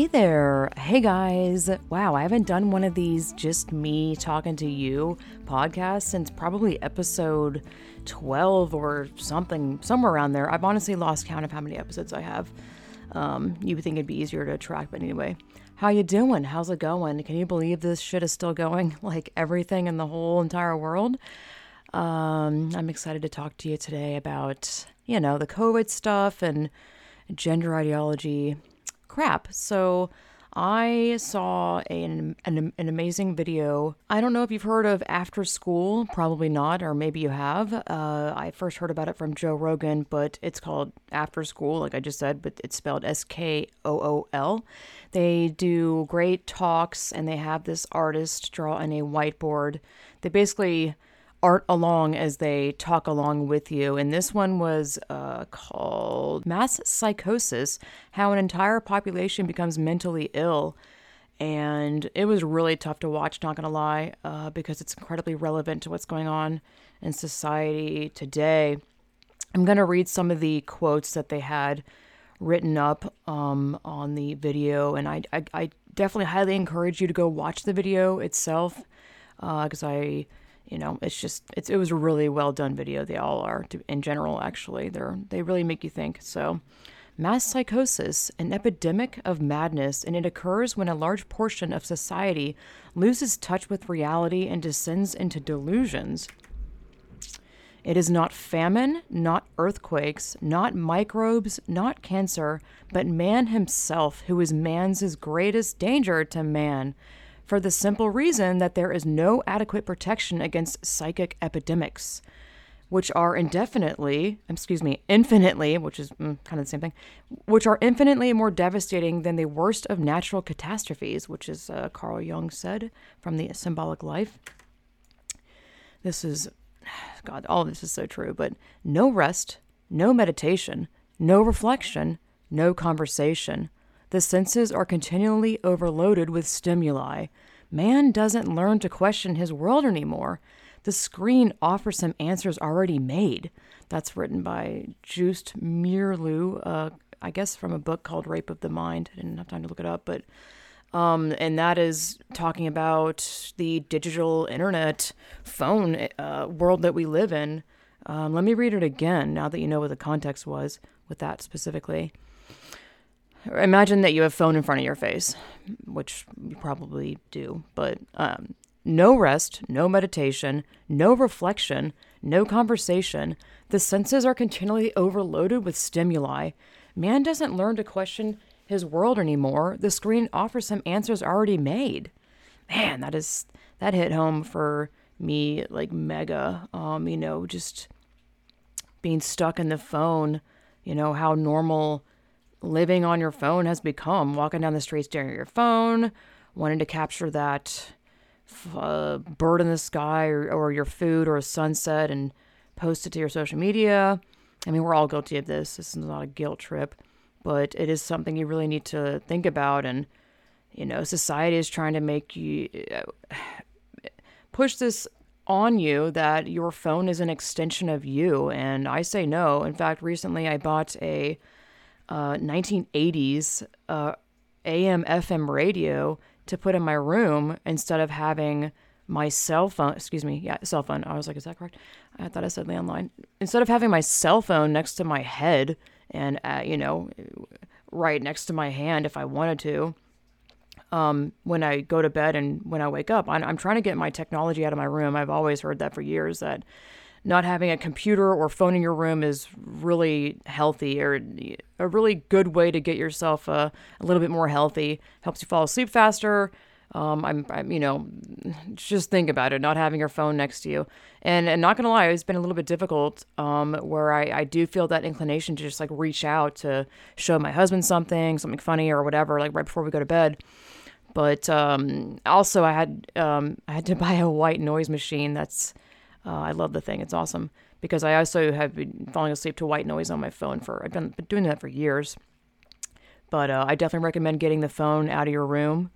Hey there. Hey guys. Wow, I haven't done one of these just me talking to you podcasts since probably episode 12 or something, somewhere around there. I've honestly lost count of how many episodes I have. Um, you would think it'd be easier to track, but anyway. How you doing? How's it going? Can you believe this shit is still going? Like everything in the whole entire world? Um, I'm excited to talk to you today about, you know, the COVID stuff and gender ideology crap. So I saw an, an, an, amazing video. I don't know if you've heard of After Skool, probably not, or maybe you have. Uh, I first heard about it from Joe Rogan, but it's called After Skool, like I just said, but it's spelled S K O O L. They do great talks and they have this artist draw on a whiteboard. They basically art along as they talk along with you. And this one was uh, called Mass Psychosis How an Entire Population Becomes Mentally Ill. And it was really tough to watch, not gonna lie, uh, because it's incredibly relevant to what's going on in society today. I'm gonna read some of the quotes that they had written up um, on the video, and I, I, I, definitely highly encourage you to go watch the video itself because uh, I you know it's just it's it was a really well done video. They all are in general actually they're they really make you think. So mass psychosis an epidemic of madness and it occurs when a large portion of society loses touch with reality and descends into delusions. It is not famine, not earthquakes, not microbes, not cancer, but man himself who is man's greatest danger to man for the simple reason that there is no adequate protection against psychic epidemics, which are indefinitely, excuse me, infinitely, which is mm, kind of the same thing, which are infinitely more devastating than the worst of natural catastrophes, which is uh, Carl Jung said from the Symbolic Life. This is, God, all of this is so true, but no rest, no meditation, no reflection, no conversation the senses are continually overloaded with stimuli. Man doesn't learn to question his world anymore. The screen offers him answers already made. That's written by Joost Meerloo, uh, I guess from a book called Rape of the Mind. I didn't have time to look it up, but um, and that is talking about the digital internet phone uh, world that we live in. Um, let me read it again now that you know what the context was with that specifically. Imagine that you have phone in front of your face, which you probably do, but um, no rest, no meditation, no reflection, no conversation. The senses are continually overloaded with stimuli. Man doesn't learn to question his world anymore. The screen offers him answers already made. Man, that is that hit home for me like mega. Um, you know, just being stuck in the phone, you know, how normal living on your phone has become walking down the street staring at your phone, wanting to capture that uh, bird in the sky or, or your food or a sunset and post it to your social media. I mean, we're all guilty of this. This is not a guilt trip, but it is something you really need to think about. And, you know, society is trying to make you push this on you that your phone is an extension of you. And I say no. In fact, recently I bought a uh, 1980s uh, AM FM radio to put in my room instead of having my cell phone. Excuse me, yeah, cell phone. I was like, is that correct? I thought I said landline. Instead of having my cell phone next to my head and uh, you know, right next to my hand if I wanted to. Um, when I go to bed and when I wake up, I'm, I'm trying to get my technology out of my room. I've always heard that for years that not having a computer or phone in your room is really healthy or a really good way to get yourself uh, a little bit more healthy. Helps you fall asleep faster. Um, I'm, I'm, you know, just think about it, not having your phone next to you. And, and not gonna lie, it's been a little bit difficult um, where I, I do feel that inclination to just like reach out to show my husband something, something funny or whatever, like right before we go to bed. But um, also, I had um, I had to buy a white noise machine that's uh, I love the thing. It's awesome because I also have been falling asleep to white noise on my phone for I've been, been doing that for years. But uh, I definitely recommend getting the phone out of your room.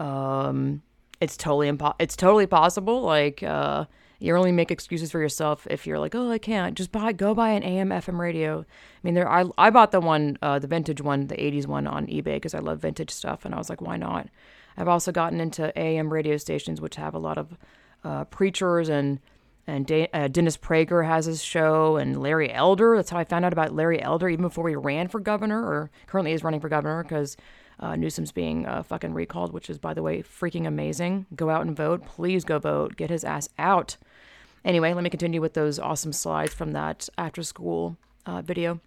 Um, it's totally impo- it's totally possible. Like uh, You only make excuses for yourself if you're like, oh, I can't. Just buy, go buy an AM FM radio. I mean, there. I I bought the one, uh, the vintage one, the '80s one on eBay because I love vintage stuff, and I was like, why not? I've also gotten into AM radio stations which have a lot of uh, preachers and and De- uh, Dennis Prager has his show, and Larry Elder. That's how I found out about Larry Elder even before he ran for governor, or currently is running for governor because uh, Newsom's being uh, fucking recalled, which is, by the way, freaking amazing. Go out and vote. Please go vote. Get his ass out. Anyway, let me continue with those awesome slides from that after Skool uh, video.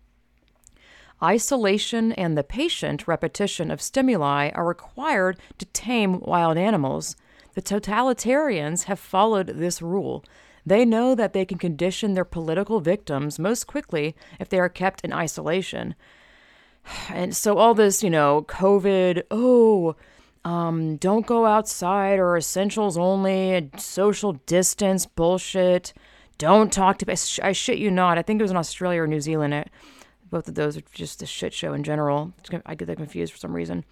Isolation and the patient repetition of stimuli are required to tame wild animals. The totalitarians have followed this rule. They know that they can condition their political victims most quickly if they are kept in isolation. And so, all this, you know, COVID, oh, um, don't go outside or essentials only, social distance bullshit. Don't talk to. I shit you not. I think it was in Australia or New Zealand. It, both of those are just a shit show in general. I get that confused for some reason.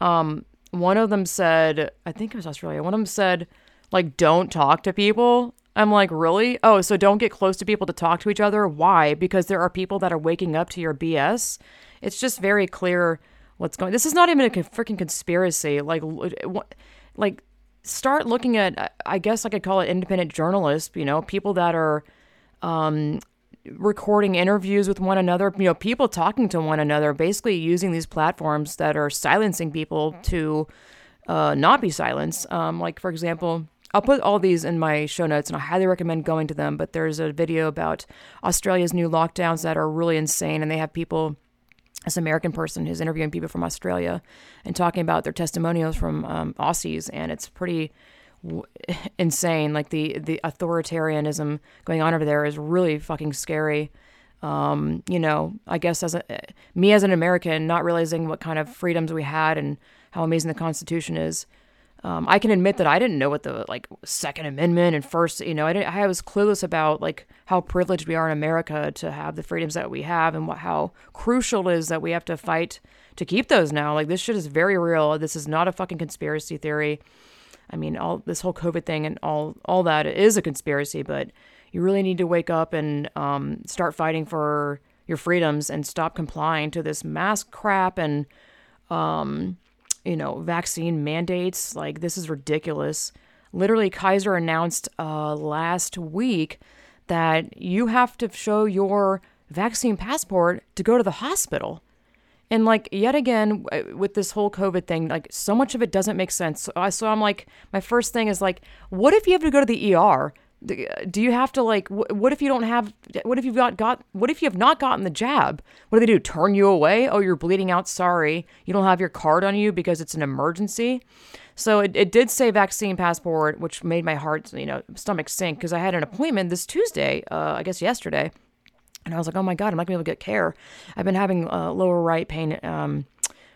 Um, one of them said, I think it was Australia. One of them said, like, don't talk to people. I'm like, really? Oh, so don't get close to people to talk to each other? Why? Because there are people that are waking up to your BS. It's just very clear what's going. This is not even a freaking conspiracy. Like, like start looking at. I guess I could call it independent journalists. You know, people that are um, recording interviews with one another. You know, people talking to one another, basically using these platforms that are silencing people to uh, not be silenced. Um, like, for example I'll put all these in my show notes and I highly recommend going to them. But there's a video about Australia's new lockdowns that are really insane, and they have people, this American person who's interviewing people from Australia and talking about their testimonials from um, Aussies, and it's pretty w- insane. Like the the authoritarianism going on over there is really fucking scary. Um, you know, I guess as a me as an American, not realizing what kind of freedoms we had and how amazing the Constitution is um, I can admit that I didn't know what the like Second Amendment and First, you know, I, I was clueless about like how privileged we are in America to have the freedoms that we have and what how crucial it is that we have to fight to keep those now. Like this shit is very real. This is not a fucking conspiracy theory. I mean, all this whole COVID thing and all all that is a conspiracy, but you really need to wake up and um, start fighting for your freedoms and stop complying to this mask crap and um, you know, vaccine mandates. Like, this is ridiculous. Literally, Kaiser announced uh, last week that you have to show your vaccine passport to go to the hospital. And like yet again with this whole COVID thing, like so much of it doesn't make sense. So, so I'm like, my first thing is like, what if you have to go to the ER? Do you have to like what if you don't have what if you've got got what if you have not gotten the jab? What do they do? Turn you away? Oh you're bleeding out. Sorry. You don't have your card on you because it's an emergency. So it, it did say vaccine passport which made my heart you know stomach sink because i had an appointment this tuesday uh, i guess yesterday. And i was like oh my god i'm not gonna be able to get care. I've been having uh, lower right pain um,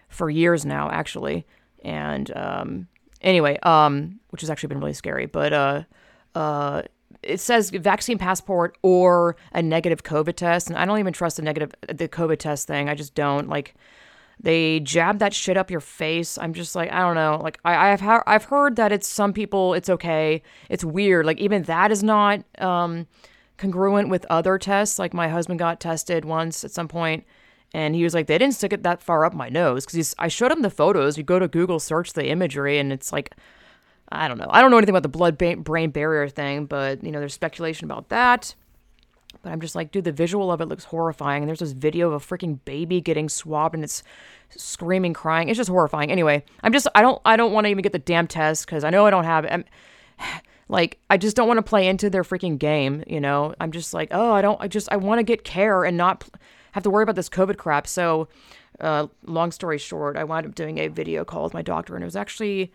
for years now actually. And um, anyway um, which has actually been really scary. But uh, uh, it says vaccine passport or a negative COVID test, and I don't even trust the negative the COVID test thing. I just don't like. They jab that shit up your face. I'm just like I don't know. Like I, I've ha- I've heard that it's some people it's okay. It's weird. Like even that is not um, congruent with other tests. Like my husband got tested once at some point, and he was like, they didn't stick it that far up my nose because I showed him the photos. You go to Google, search the imagery, and it's like I don't know. I don't know anything about the blood brain barrier thing, but you know, there's speculation about that. But I'm just like, dude, the visual of it looks horrifying. And there's this video of a freaking baby getting swabbed and it's screaming, crying. It's just horrifying. Anyway, I'm just, I don't, I don't want to even get the damn test because I know I don't have. I'm, like, I just don't want to play into their freaking game. You know, I'm just like, oh, I don't, I just, I want to get care and not have to worry about this COVID crap. So, uh, long story short, I wound up doing a video call with my doctor, and it was actually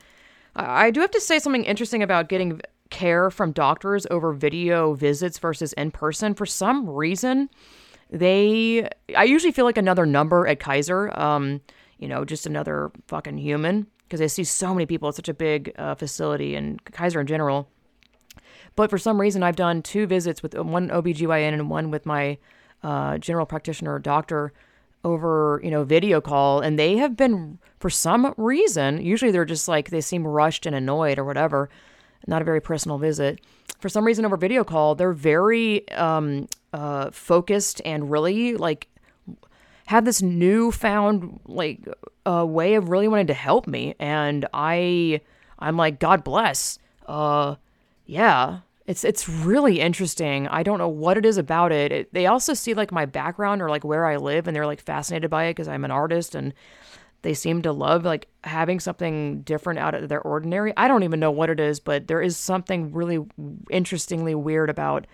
I do have to say something interesting about getting care from doctors over video visits versus in person. For some reason, they I usually feel like another number at Kaiser, um, you know, just another fucking human because I see so many people. It's such a big uh, facility and Kaiser in general. But for some reason, I've done two visits with one OBGYN and one with my uh, general practitioner doctor over, you know, video call and they have been for some reason, usually they're just like they seem rushed and annoyed or whatever, not a very personal visit. for some reason over video call, they're very um, uh, focused and really like have this newfound like uh, way of really wanting to help me, and I I'm like God bless. Uh, yeah, it's it's really interesting. I don't know what it is about it. it. They also see like my background or like where I live, and they're like fascinated by it because I'm an artist and they seem to love like having something different out of their ordinary. I don't even know what it is, but there is something really interestingly weird about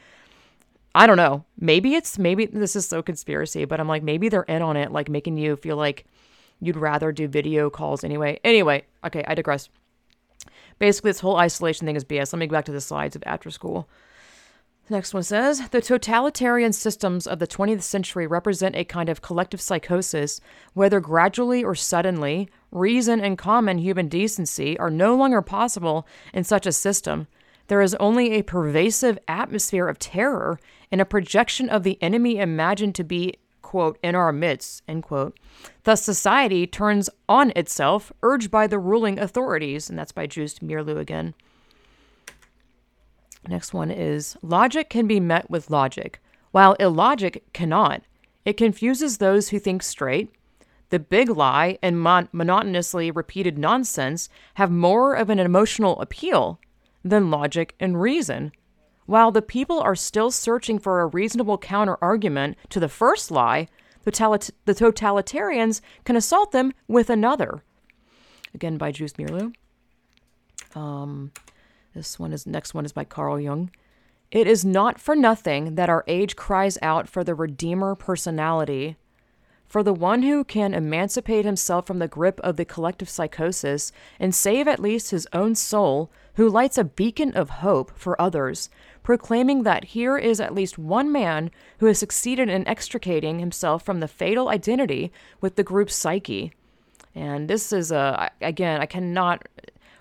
I don't know. Maybe it's maybe this is so conspiracy, but I'm like maybe they're in on it like making you feel like you'd rather do video calls anyway. Anyway, okay, I digress. Basically, this whole isolation thing is BS. Let me go back to the slides of after Skool. The next one says The totalitarian systems of the 20th century represent a kind of collective psychosis, whether gradually or suddenly, reason and common human decency are no longer possible in such a system. There is only a pervasive atmosphere of terror and a projection of the enemy imagined to be, quote, in our midst, end quote. Thus, society turns on itself, urged by the ruling authorities. And that's by Joost Meerloo again. Next one is logic can be met with logic, while illogic cannot. It confuses those who think straight. The big lie and mon- monotonously repeated nonsense have more of an emotional appeal than logic and reason. While the people are still searching for a reasonable counter argument to the first lie, the, totalitarians can assault them with another. Again by Joost Meerloo. Um, this one is next one is by Carl Jung. It is not for nothing that our age cries out for the redeemer personality, for the one who can emancipate himself from the grip of the collective psychosis and save at least his own soul, who lights a beacon of hope for others, proclaiming that here is at least one man who has succeeded in extricating himself from the fatal identity with the group's psyche. And this is a again, I cannot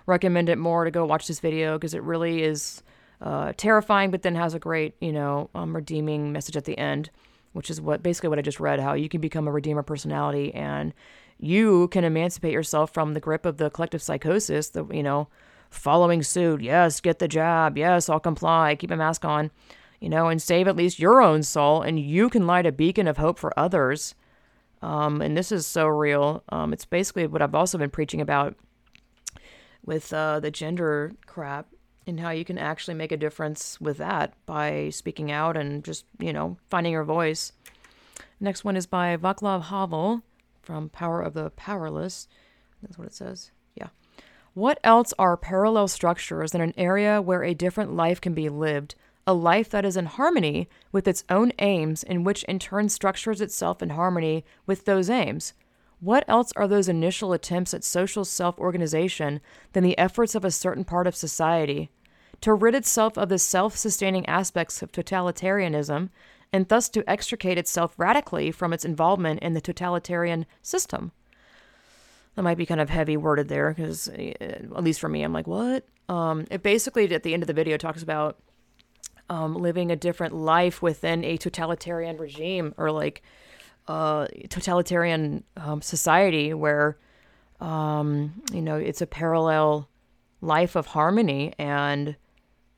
recommend it more to go watch this video because it really is uh, terrifying, but then has a great, you know, um, redeeming message at the end, which is what basically what I just read how you can become a redeemer personality and you can emancipate yourself from the grip of the collective psychosis, the, you know, following suit. Yes, get the jab. Yes, I'll comply. Keep a mask on, you know, and save at least your own soul. And you can light a beacon of hope for others. Um, and this is so real. Um, it's basically what I've also been preaching about with uh, the gender crap and how you can actually make a difference with that by speaking out and just, you know, finding your voice. Next one is by Vaclav Havel from Power of the Powerless. That's what it says. What else are parallel structures in an area where a different life can be lived, a life that is in harmony with its own aims, and which in turn structures itself in harmony with those aims? What else are those initial attempts at social self organization than the efforts of a certain part of society to rid itself of the self sustaining aspects of totalitarianism and thus to extricate itself radically from its involvement in the totalitarian system? That might be kind of heavy worded there because, eh, at least for me, I'm like, what? Um, it basically, at the end of the video, talks about um, living a different life within a totalitarian regime or like uh, totalitarian um, society where um, you know it's a parallel life of harmony and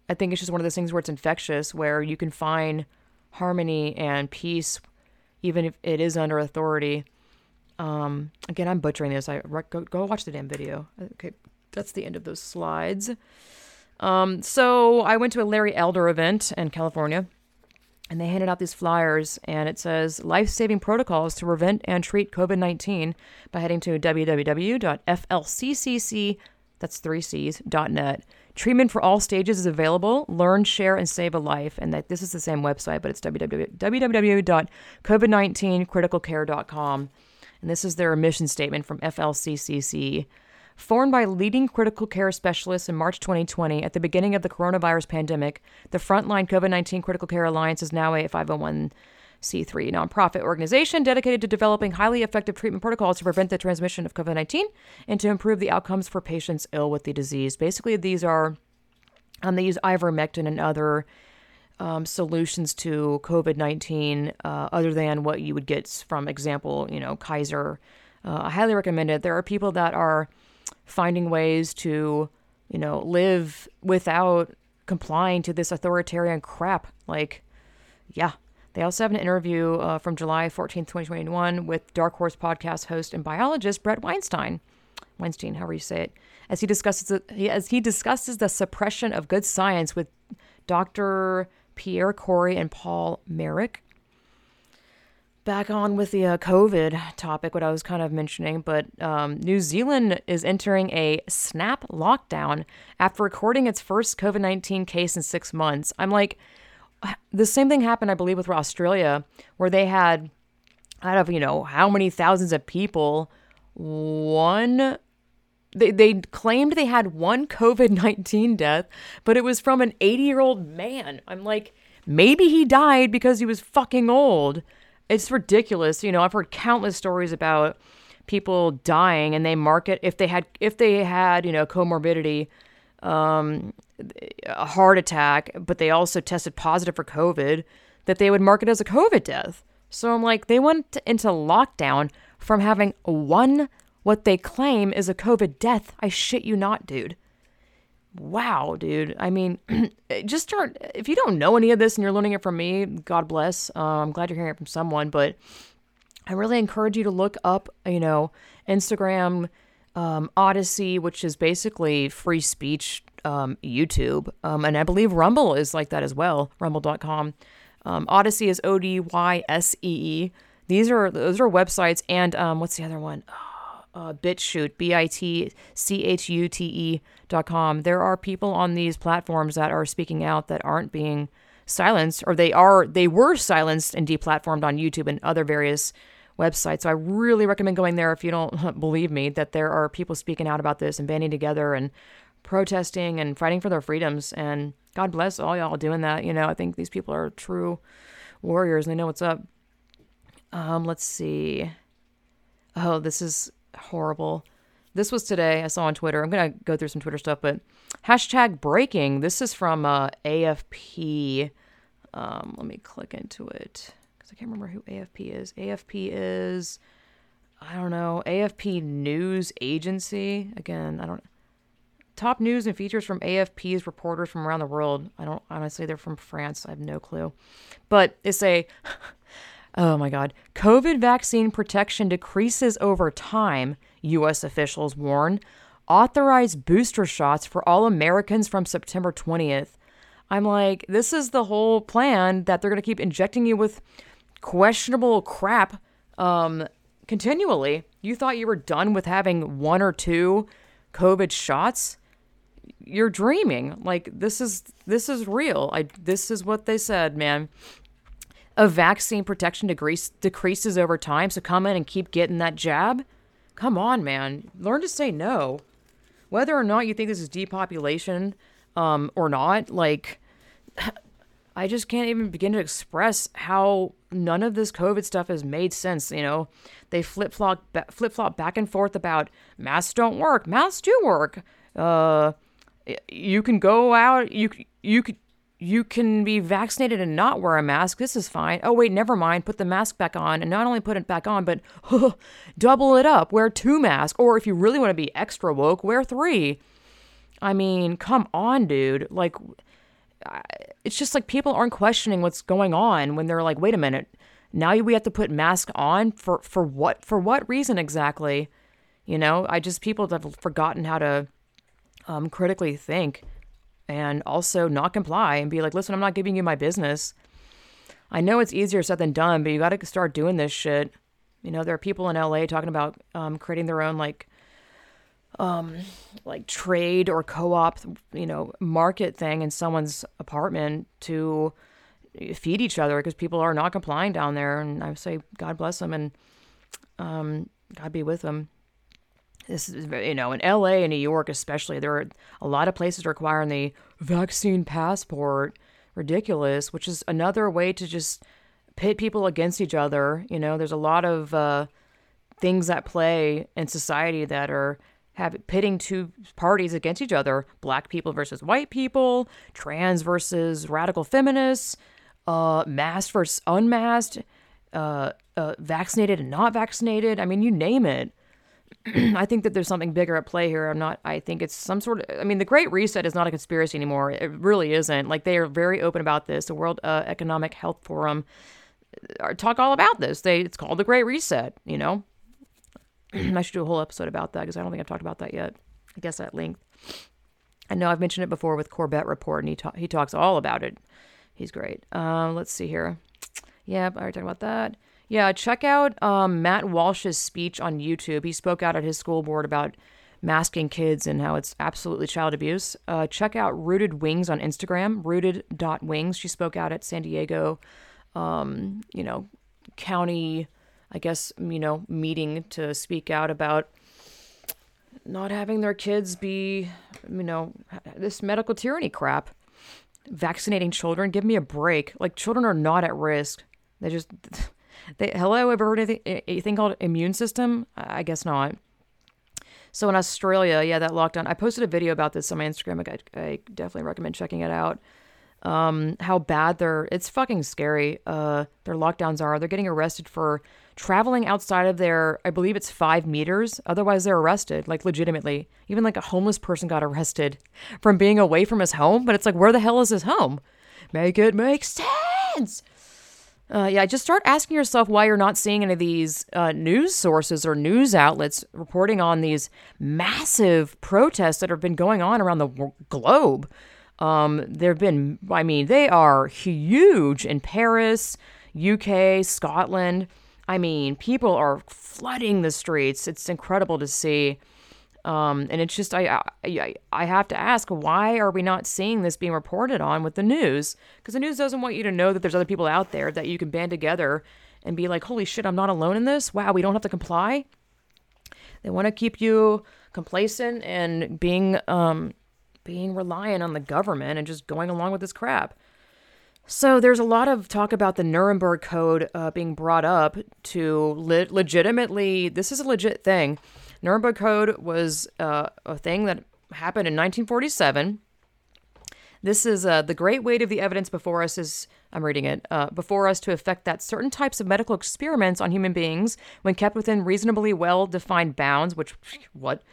i think it's just one of those things where it's infectious where you can find harmony and peace even if it is under authority um, again i'm butchering this. I go, go watch the damn video. Okay that's the end of those slides. Um, so i went to a larry elder event in california and they handed out these flyers and it says life-saving protocols to prevent and treat covid-19 by heading to www.flccc that's three c's dot net. Treatment for all stages is available. Learn share and save a life. And that this is the same website but it's www.covid19criticalcare.com and this is their mission statement from flccc Formed by leading critical care specialists in March 2020 at the beginning of the coronavirus pandemic, the Frontline COVID 19 Critical Care Alliance is now a 501c3 nonprofit organization dedicated to developing highly effective treatment protocols to prevent the transmission of COVID 19 and to improve the outcomes for patients ill with the disease. Basically, these are, um, they use ivermectin and other um, solutions to COVID 19 uh, other than what you would get from, example, you know, Kaiser. Uh, I highly recommend it. There are people that are finding ways to, you know, live without complying to this authoritarian crap. Like, yeah. They also have an interview uh, from July 14th, 2021 with Dark Horse podcast host and biologist Bret Weinstein. Weinstein, however you say it, as he discusses the, as he discusses the suppression of good science with Dr. Pierre Kory and Paul Marik. Back on with the uh, COVID topic, what I was kind of mentioning, but um, New Zealand is entering a snap lockdown after recording its first COVID 19 case in six months. I'm like, the same thing happened, I believe, with Australia, where they had, out of, you know, how many thousands of people, one they, they claimed they had one COVID 19 death, but it was from an 80 year old man. I'm like, maybe he died because he was fucking old it's ridiculous. You know, I've heard countless stories about people dying and they market if they had if they had you know comorbidity um a heart attack but they also tested positive for covid that they would mark it as a covid death so i'm like they went into lockdown from having one what they claim is a covid death i shit you not dude wow, dude. I mean, just start. If you don't know any of this and you're learning it from me, God bless. Uh, I'm glad you're hearing it from someone, but I really encourage you to look up, you know, Instagram, um, Odysee, which is basically free speech um, YouTube. Um, and I believe Rumble is like that as well, rumble.com. Um, Odysee is O D Y S E E. These are those are websites and um, what's the other one? Uh, BitChute, B I T C H U T E dot com. There are people on these platforms that are speaking out that aren't being silenced, or they are they were silenced and deplatformed on YouTube and other various websites. So I really recommend going there if you don't believe me that there are people speaking out about this and banding together and protesting and fighting for their freedoms. And God bless all y'all doing that. You know, I think these people are true warriors and they know what's up. Um, let's see. Oh, this is horrible. This was today. I saw on Twitter. I'm gonna go through some Twitter stuff, but hashtag breaking. This is from uh, AFP. Um, let me click into it because I can't remember who AFP is. AFP is I don't know AFP News Agency. Again, I don't. Top news and features from AFP's reporters from around the world. I don't honestly, they're from France. I have no clue. But it's a Oh my God. COVID vaccine protection decreases over time, U.S. officials warn. Authorize booster shots for all Americans from September 20th. I'm like, this is the whole plan that they're going to keep injecting you with questionable crap um, continually. You thought you were done with having one or two COVID shots? You're dreaming. Like this is this is real. I this is what they said, man of vaccine protection decrease, decreases over time. So come in and keep getting that jab. Come on, man. Learn to say no. Whether or not you think this is depopulation um, or not, like, I just can't even begin to express how none of this COVID stuff has made sense. You know, they flip flop flip flop back and forth about masks don't work, masks do work. Uh, you can go out, you you could you can be vaccinated and not wear a mask. This is fine. Oh, wait, never mind. Put the mask back on. And not only put it back on, but double it up. Wear two masks. Or if you really want to be extra woke, wear three. I mean, come on, dude. Like, it's just like people aren't questioning what's going on when they're like, wait a minute. Now we have to put mask on for, for what? For what reason exactly? You know, I just, people have forgotten how to um, critically think and also not comply and be like, listen, I'm not giving you my business. I know it's easier said than done, but you got to start doing this shit. You know, there are people in LA talking about um, creating their own like, um, like trade or co-op, you know, market thing in someone's apartment to feed each other because people are not complying down there. And I say, God bless them and um, God be with them this is you know in LA and New York especially there are a lot of places requiring the vaccine passport. Ridiculous which is another way to just pit people against each other you know? There's a lot of uh, things at play in society that are have pitting two parties against each other black people versus white people trans versus radical feminists uh, masked versus unmasked uh, uh, vaccinated and not vaccinated i mean you name it I think that there's something bigger at play here. I'm not, I think it's some sort of, I mean, the Great Reset is not a conspiracy anymore. It really isn't. Like, they are very open about this. The World uh, Economic Health Forum uh, talk all about this. They, it's called the Great Reset, you know? I should do a whole episode about that because I don't think I've talked about that yet. I guess at length. I know I've mentioned it before with Corbett Report, and he, ta- he talks all about it. He's great. Uh, let's see here. Yeah, I already talked about that. Yeah, check out um, Matt Walsh's speech on YouTube. He spoke out at his school board about masking kids and how it's absolutely child abuse. Uh, check out Rooted Wings on Instagram, rooted.wings. She spoke out at San Diego, um, you know, county, I guess, you know, meeting to speak out about not having their kids be, you know, this medical tyranny crap. Vaccinating children, give me a break. Like, children are not at risk. They just they, hello, ever heard anything, anything called immune system? I guess not. So in Australia, yeah, that lockdown. I posted a video about this on my Instagram. I, I definitely recommend checking it out. Um, how bad their it's fucking scary. Uh, their lockdowns are. They're getting arrested for traveling outside of their. I believe it's five meters. Otherwise, they're arrested. Like legitimately. Even like a homeless person got arrested from being away from his home. But it's like, where the hell is his home? Make it make sense. Uh, yeah, just start asking yourself why you're not seeing any of these uh, news sources or news outlets reporting on these massive protests that have been going on around the globe. Um, there have been, I mean, they are huge in Paris, UK, Scotland. I mean, people are flooding the streets. It's incredible to see. Um, and it's just I, I I have to ask why are we not seeing this being reported on with the news? Because the news doesn't want you to know that there's other people out there that you can band together and be like, holy shit, I'm not alone in this. Wow, we don't have to comply. They want to keep you complacent and being um, being reliant on the government and just going along with this crap. So there's a lot of talk about the Nuremberg Code uh, being brought up to le- legitimately. This is a legit thing Nuremberg Code was uh, a thing that happened in 1947. This is uh, the great weight of the evidence before us is I'm reading it uh, before us to effect that certain types of medical experiments on human beings, when kept within reasonably well defined bounds, which what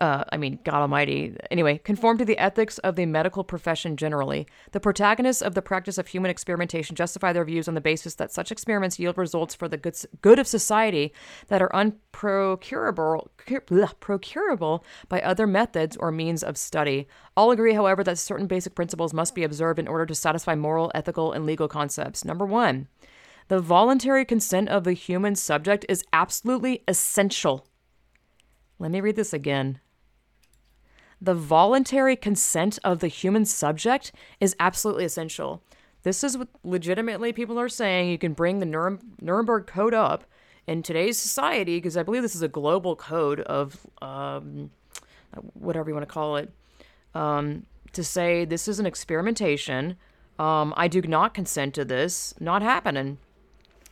uh, I mean, God Almighty. Anyway, conform to the ethics of the medical profession generally. The protagonists of the practice of human experimentation justify their views on the basis that such experiments yield results for the good, good of society that are unprocurable procurable by other methods or means of study. All agree, however, that certain basic principles must be observed in order to satisfy moral, ethical, and legal concepts. Number one, the voluntary consent of the human subject is absolutely essential. Let me read this again the voluntary consent of the human subject is absolutely essential. This is what legitimately people are saying. You can bring the Nuremberg Code up in today's society because I believe this is a global code of um, whatever you want to call it um, to say this is an experimentation. Um, I do not consent to this. Not happening.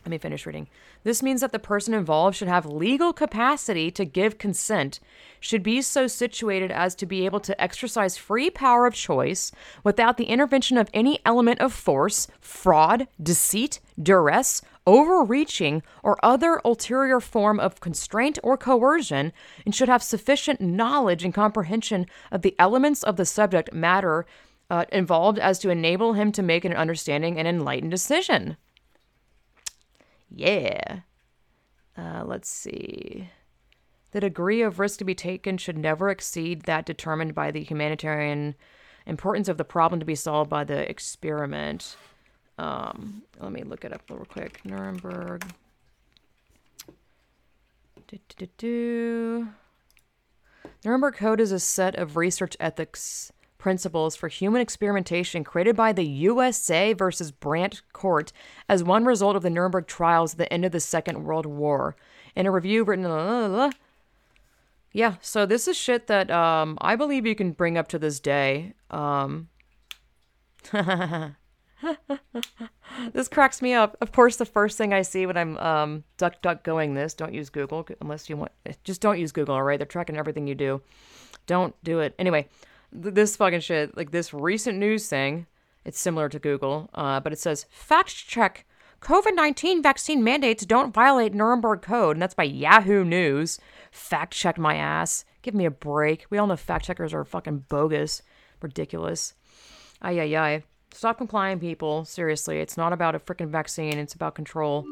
Let me finish reading. This means that the person involved should have legal capacity to give consent, should be so situated as to be able to exercise free power of choice without the intervention of any element of force, fraud, deceit, duress, overreaching, or other ulterior form of constraint or coercion, and should have sufficient knowledge and comprehension of the elements of the subject matter uh, involved as to enable him to make an understanding and enlightened decision. Yeah. Uh, let's see. The degree of risk to be taken should never exceed that determined by the humanitarian importance of the problem to be solved by the experiment. Um, let me look it up real quick. Nuremberg. Do, do, do, Nuremberg Code is a set of research ethics principles for human experimentation created by the USA versus Brandt Court as one result of the Nuremberg trials at the end of the Second World War. In a review written, uh, yeah, so this is shit that um, I believe you can bring up to this day. Um, this cracks me up. Of course, the first thing I see when I'm um, duck duck going this, don't use Google unless you want. Just don't use Google. All right, they're tracking everything you do. Don't do it. Anyway, this fucking shit, like this recent news thing, it's similar to Google, uh, but it says fact check. COVID 19 vaccine mandates don't violate Nuremberg Code, and that's by Yahoo News. fact checked my ass. Give me a break. We all know fact checkers are fucking bogus. Ridiculous. Ay, ay, ay. Stop complying, people. Seriously, it's not about a freaking vaccine, it's about control.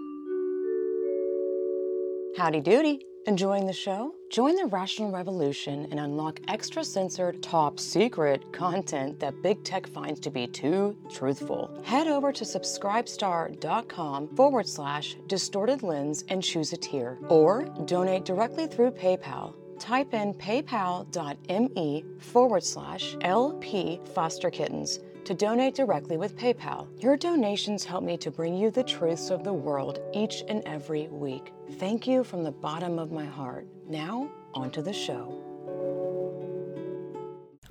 Howdy doody. Enjoying the show? Join the Rational Revolution and unlock extra censored, top secret content that big tech finds to be too truthful. Head over to subscribestar.com forward slash distorted lens and choose a tier, or donate directly through PayPal. Type in paypal.me forward slash LP foster kittens to donate directly with PayPal. Your donations help me to bring you the truths of the world each and every week. Thank you from the bottom of my heart. Now, on to the show.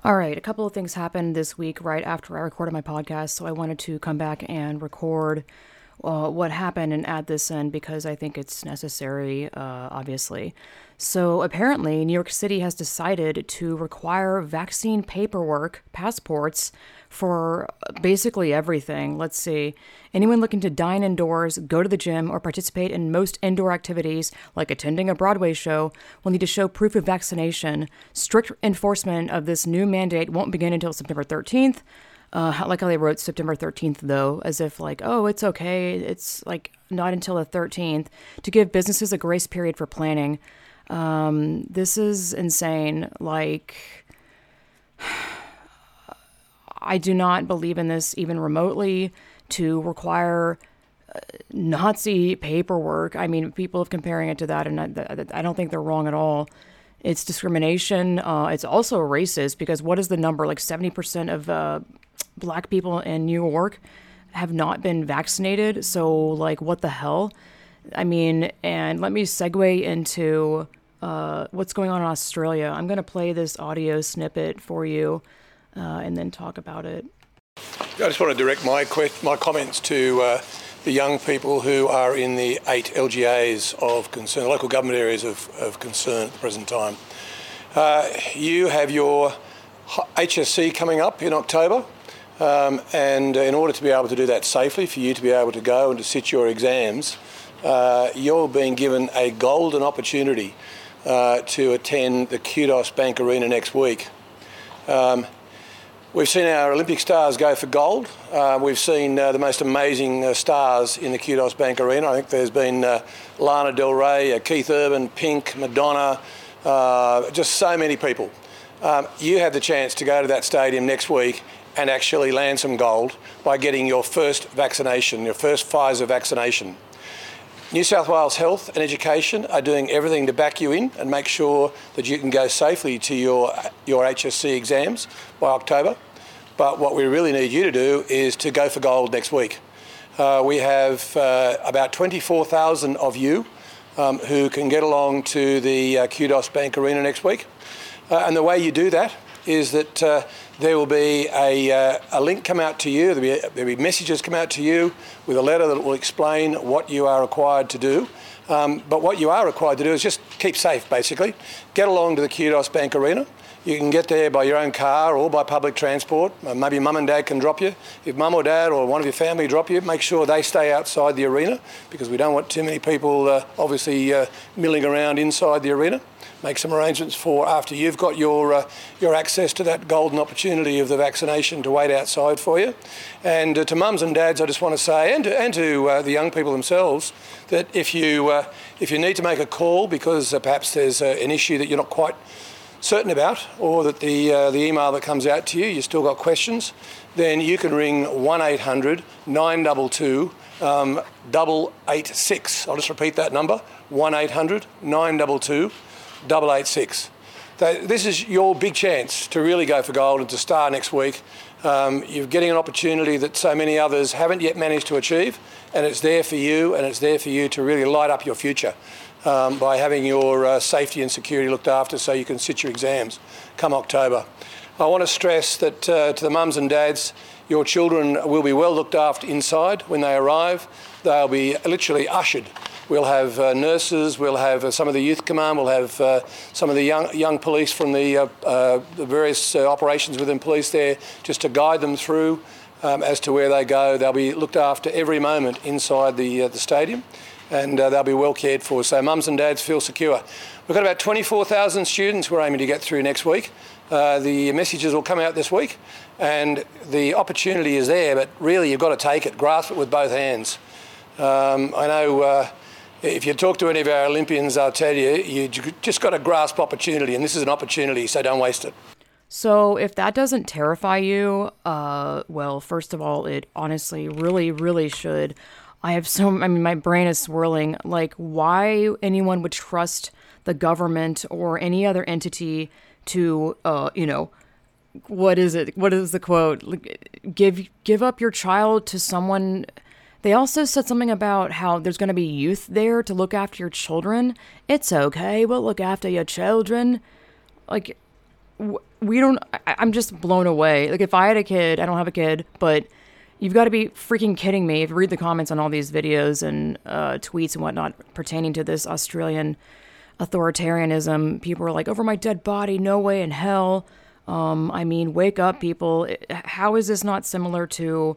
All right, a couple of things happened this week right after I recorded my podcast, so I wanted to come back and record uh, what happened and add this in because I think it's necessary, uh, obviously. So, apparently, New York City has decided to require vaccine paperwork, passports, for basically everything. Let's see. Anyone looking to dine indoors, go to the gym, or participate in most indoor activities, like attending a Broadway show, will need to show proof of vaccination. Strict enforcement of this new mandate won't begin until September 13th. Uh, like how they wrote September 13th, though, as if like, oh, it's okay. It's like not until the 13th to give businesses a grace period for planning. Um, this is insane. Like, I do not believe in this even remotely to require uh, Nazi paperwork. I mean, people are comparing it to that, and I, I don't think they're wrong at all. It's discrimination. Uh, it's also racist because what is the number? Like 70% of uh, black people in New York have not been vaccinated. So, like, what the hell? I mean, and let me segue into uh, what's going on in Australia. I'm going to play this audio snippet for you and then talk about it. I just want to direct my, my comments to uh, the young people who are in the eight LGAs of concern, local government areas of, of concern at the present time. Uh, you have your HSC coming up in October. Um, and in order to be able to do that safely, for you to be able to go and to sit your exams, uh, you're being given a golden opportunity uh, to attend the Qudos Bank Arena next week. Um, we've seen our Olympic stars go for gold. Uh, we've seen uh, the most amazing uh, stars in the Qudos Bank Arena. I think there's been uh, Lana Del Rey, Keith Urban, Pink, Madonna, just so many people. Um, you have the chance to go to that stadium next week and actually land some gold by getting your first vaccination, your first Pfizer vaccination. New South Wales Health and Education are doing everything to back you in and make sure that you can go safely to your, your HSC exams by October. But what we really need you to do is to go for gold next week. Uh, we have uh, about 24,000 of you um, who can get along to the uh, Qudos Bank Arena next week. Uh, and the way you do that is that uh, there will be a, uh, a link come out to you, there'll be, there'll be messages come out to you with a letter that will explain what you are required to do. Um, but what you are required to do is just keep safe, basically. Get along to the Qudos Bank Arena. You can get there by your own car or by public transport. Uh, maybe mum and dad can drop you. If mum or dad or one of your family drop you, make sure they stay outside the arena because we don't want too many people uh, obviously uh, milling around inside the arena make some arrangements for after you've got your uh, your access to that golden opportunity of the vaccination to wait outside for you. And uh, to mums and dads, I just want to say, and to, and to uh, the young people themselves, that if you uh, if you need to make a call because uh, perhaps there's uh, an issue that you're not quite certain about, or that the the email that comes out to you, you still got questions, then you can ring 1800 922 um, 886. I'll just repeat that number 1800 922 886. This is your big chance to really go for gold and to star next week. Um, you're getting an opportunity that so many others haven't yet managed to achieve, and it's there for you, and it's there for you to really light up your future um, by having your uh, safety and security looked after so you can sit your exams come October. I want to stress that uh, to the mums and dads, your children will be well looked after inside when they arrive. They'll be literally ushered We'll have uh, nurses, we'll have uh, some of the youth command, we'll have uh, some of the young, young police from the, uh, the various operations within police there just to guide them through um, as to where they go. They'll be looked after every moment inside the, the stadium. and uh, they'll be well cared for. So mums and dads feel secure. We've got about 24,000 students we're aiming to get through next week. Uh, the messages will come out this week, and the opportunity is there, but really you've got to take it, grasp it with both hands. Um, I know uh, if you talk to any of our Olympians, I'll tell you you just got to grasp opportunity, and this is an opportunity, so don't waste it. So, if that doesn't terrify you, uh, well, first of all, it honestly really, really should. I have so, I mean, my brain is swirling. Like, why anyone would trust the government or any other entity to, uh, you know, what is it? What is the quote? Give give up your child to someone. They also said something about how there's going to be youth there to look after your children. It's okay. We'll look after your children. Like, we don't. I, I'm just blown away. Like, if I had a kid, I don't have a kid, but you've got to be freaking kidding me. If you read the comments on all these videos and uh, tweets and whatnot pertaining to this Australian authoritarianism, people are like, over my dead body, no way in hell. Um, I mean, wake up, people. How is this not similar to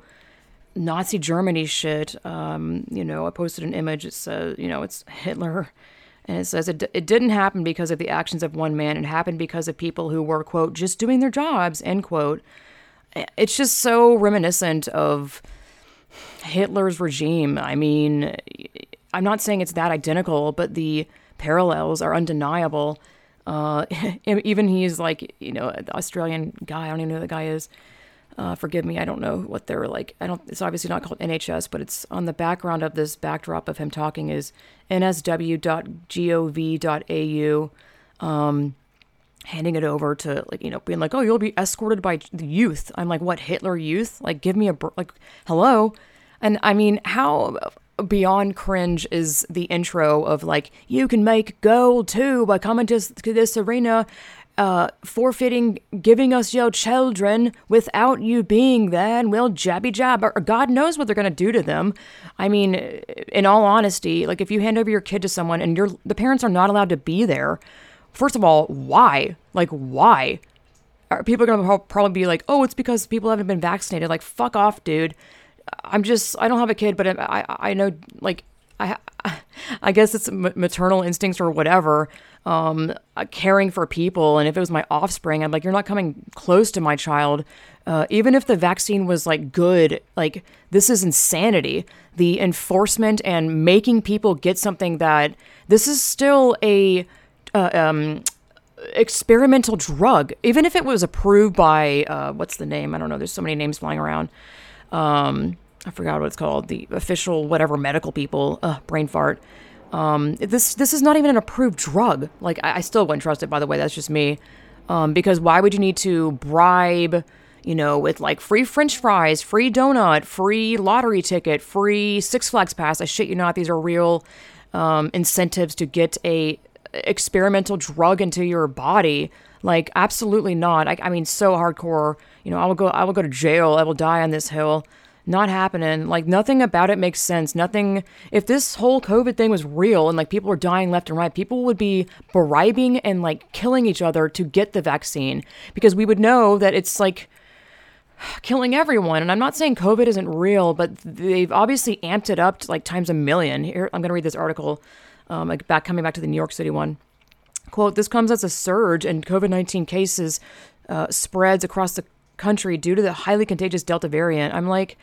Nazi Germany shit? Um, you know, I posted an image. It says, you know, it's Hitler. And it says it, it didn't happen because of the actions of one man. It happened because of people who were, quote, just doing their jobs, end quote. It's just so reminiscent of Hitler's regime. I mean, I'm not saying it's that identical, but the parallels are undeniable. Uh, even he's like, you know, the Australian guy. I don't even know who the guy is. Uh, forgive me, I don't know what they're like. I don't. It's obviously not called NHS, but it's on the background of this backdrop of him talking is nsw.gov.au, um, handing it over to like you know being like, oh, you'll be escorted by the youth. I'm like, what Hitler youth? Like, give me a like, hello. And I mean, how beyond cringe is the intro of like you can make gold too by coming to this arena uh, forfeiting giving us your children without you being there and we'll jabby jab or god knows what they're going to do to them. I mean in all honesty like if you hand over your kid to someone and the parents are not allowed to be there first of all why? Like why? Are people are going to probably be like oh it's because people haven't been vaccinated. Like fuck off dude. I'm just I don't have a kid, but I I know like I I guess it's maternal instincts or whatever. Um, uh, caring for people, and if it was my offspring, I'm like, you're not coming close to my child. Uh, even if the vaccine was like good, like this is insanity. The enforcement and making people get something that this is still a uh, um, experimental drug. Even if it was approved by uh, what's the name? I don't know. There's so many names flying around um, I forgot what it's called, the official whatever medical people, brain fart. Um, this this is not even an approved drug. Like I, I still wouldn't trust it. By the way, that's just me. Um, because why would you need to bribe, you know, with like free French fries, free donut, free lottery ticket, free Six Flags pass? I shit you not. These are real um, incentives to get a experimental drug into your body. Like absolutely not. I, I mean, so hardcore you know, I will go I will go to jail. I will die on this hill. Not happening. Like nothing about it makes sense. Nothing if this whole COVID thing was real and like people were dying left and right, people would be bribing and like killing each other to get the vaccine because we would know that it's like killing everyone. And I'm not saying COVID isn't real, but they've obviously amped it up to like times a million. Here, I'm going to read this article, um, like back coming back to the New York City one. Quote: This comes as a surge in COVID-19 cases uh, spreads across the country due to the highly contagious Delta variant. I'm like,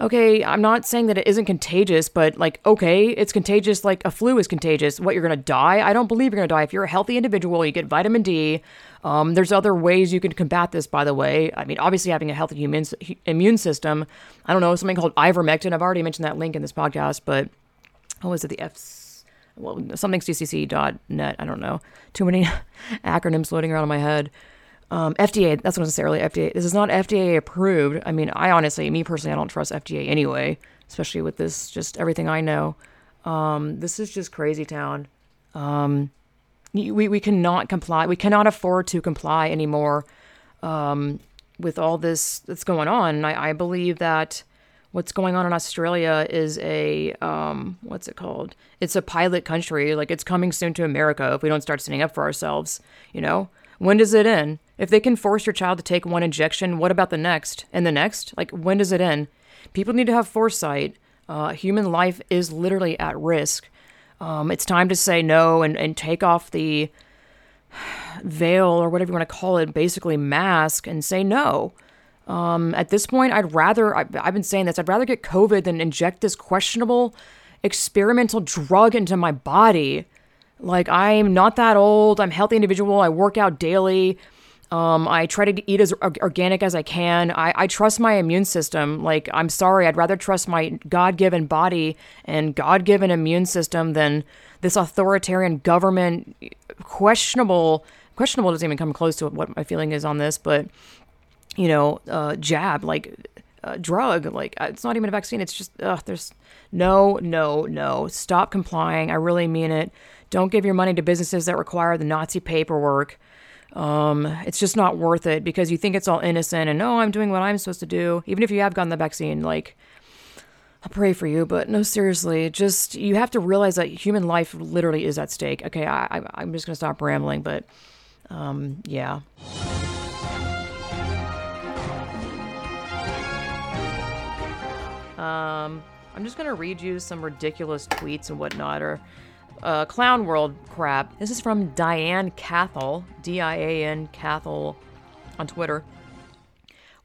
okay, I'm not saying that it isn't contagious, but like, okay, it's contagious like a flu is contagious. What, you're to die? I don't believe you're to die. If you're a healthy individual, you get vitamin D. Um, there's other ways you can combat this, by the way. I mean, obviously, having a healthy immune, immune system. I don't know, something called ivermectin. I've already mentioned that link in this podcast, but what was it? The F. Well, something ccc.net. I don't know. Too many acronyms floating around in my head. Um, FDA, that's not necessarily FDA. This is not FDA approved. I mean, I honestly, me personally, I don't trust FDA anyway, especially with this, just everything I know. Um, this is just crazy town. Um, we, we cannot comply. We cannot afford to comply anymore um, with all this that's going on. I, I believe that what's going on in Australia is a um, what's it called? It's a pilot country. Like it's coming soon to America if we don't start standing up for ourselves. You know, when does it end? If they can force your child to take one injection, what about the next? And the next? Like, when does it end? People need to have foresight. Uh, human life is literally at risk. Um, it's time to say no and, and take off the veil or whatever you want to call it, basically mask, and say no. Um, at this point, I'd rather, I, I've been saying this, I'd rather get COVID than inject this questionable experimental drug into my body. Like, I'm not that old. I'm a healthy individual. I work out daily. Um, I try to eat as organic as I can. I, I trust my immune system. Like, I'm sorry, I'd rather trust my God given body and God given immune system than this authoritarian government. Questionable, questionable doesn't even come close to what my feeling is on this, but, you know, uh, jab, like, uh, drug. Like, uh, it's not even a vaccine. It's just, ugh, there's no, no, no. Stop complying. I really mean it. Don't give your money to businesses that require the Nazi paperwork. Um, it's just not worth it because you think it's all innocent and no, oh, I'm doing what I'm supposed to do. Even if you have gotten the vaccine, like I'll pray for you, but no, seriously, just you have to realize that human life literally is at stake. Okay, I, I am just gonna stop rambling, but um, yeah. Um, I'm just gonna read you some ridiculous tweets and whatnot, or uh, clown world crap. This is from Diane Cathell, D I A N Cathell on Twitter.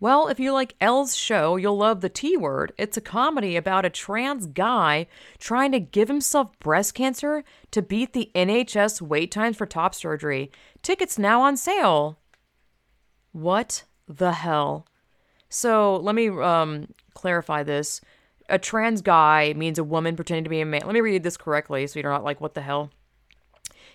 Well, if you like Elle's show, you'll love The T Word. It's a comedy about a trans guy trying to give himself breast cancer to beat the NHS wait times for top surgery. Tickets now on sale. What the hell? So let me um, clarify this a trans guy means a woman pretending to be a man. Let me read this correctly so you're not like, what the hell?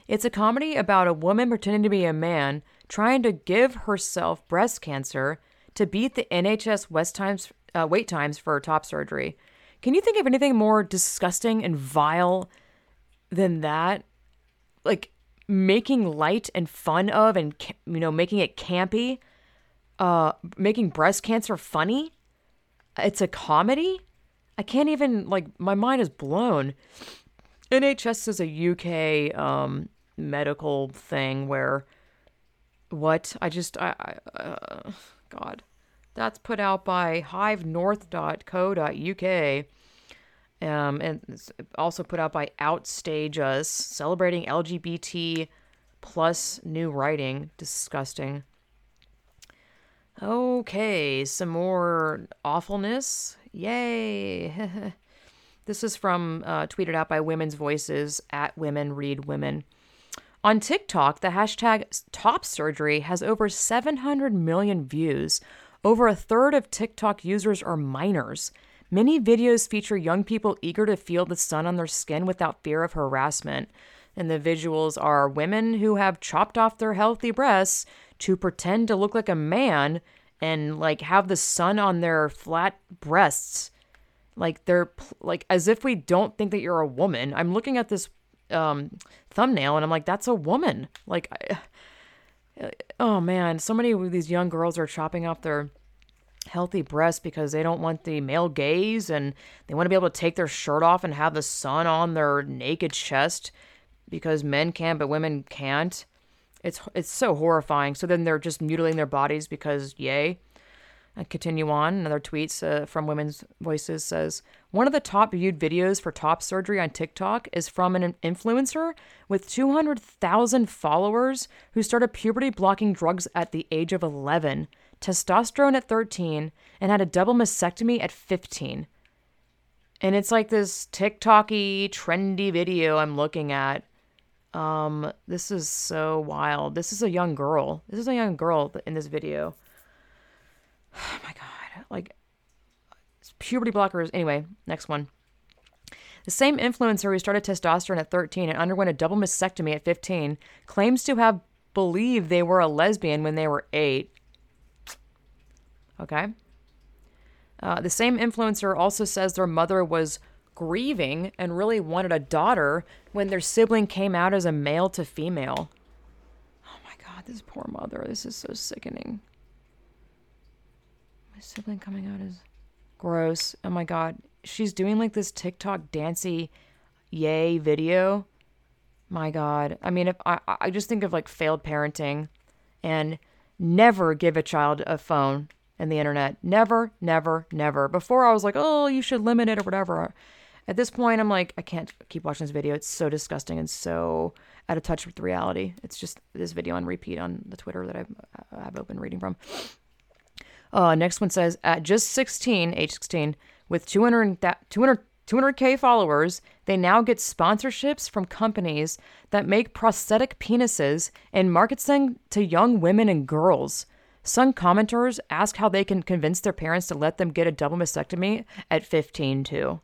It's a comedy about a woman pretending to be a man trying to give herself breast cancer to beat the NHS West times, uh, wait times for top surgery. Can you think of anything more disgusting and vile than that? Like making light and fun of and you know making it campy, uh, making breast cancer funny. It's a comedy. I can't even like my mind is blown. NHS is a UK um, medical thing where what? I just I, I uh, God. That's put out by hivenorth.co.uk um, and also put out by Outstage Us celebrating LGBT plus new writing. Disgusting. Okay some more awfulness Yay! this is from uh, tweeted out by Women's Voices at Women Read Women. On TikTok, the hashtag top surgery has over 700 million views. Over a third of TikTok users are minors. Many videos feature young people eager to feel the sun on their skin without fear of harassment. And the visuals are women who have chopped off their healthy breasts to pretend to look like a man and like have the sun on their flat breasts. Like they're like as if we don't think that you're a woman. I'm looking at this um thumbnail and i'm like that's a woman. Like I, oh man. So many of these young girls are chopping off their healthy breasts because they don't want the male gaze and they want to be able to take their shirt off and have the sun on their naked chest because men can but women can't it's it's so horrifying. So then they're just mutilating their bodies because yay. And continue on. Another tweet uh, from Women's Voices says one of the top viewed videos for top surgery on TikTok is from an influencer with 200,000 followers who started puberty blocking drugs at the age of 11, testosterone at 13, and had a double mastectomy at 15. And it's like this TikToky trendy video I'm looking at um, this is so wild. This is a young girl. This is a young girl in this video. Oh my god. Like puberty blockers. Anyway, next one. The same influencer who started testosterone at 13 and underwent a double mastectomy at 15 claims to have believed they were a lesbian when they were 8. Okay. Uh, the same influencer also says their mother was grieving and really wanted a daughter when their sibling came out as a male to female. Oh my god, this poor mother. This is so sickening. My sibling coming out as gross. Oh my god. She's doing like this TikTok dancey yay video. My god. I mean, if I I just think of like failed parenting and never give a child a phone and the internet. Never, never, never. Before I was like, oh, you should limit it or whatever. At this point, I'm like, I can't keep watching this video. It's so disgusting and so out of touch with reality. It's just this video on repeat on the Twitter that I've, I've open reading from. Uh, next one says, at just 16, age 16, with 200, 200, 200k followers, they now get sponsorships from companies that make prosthetic penises and markets them to young women and girls. Some commenters ask how they can convince their parents to let them get a double mastectomy at 15 too.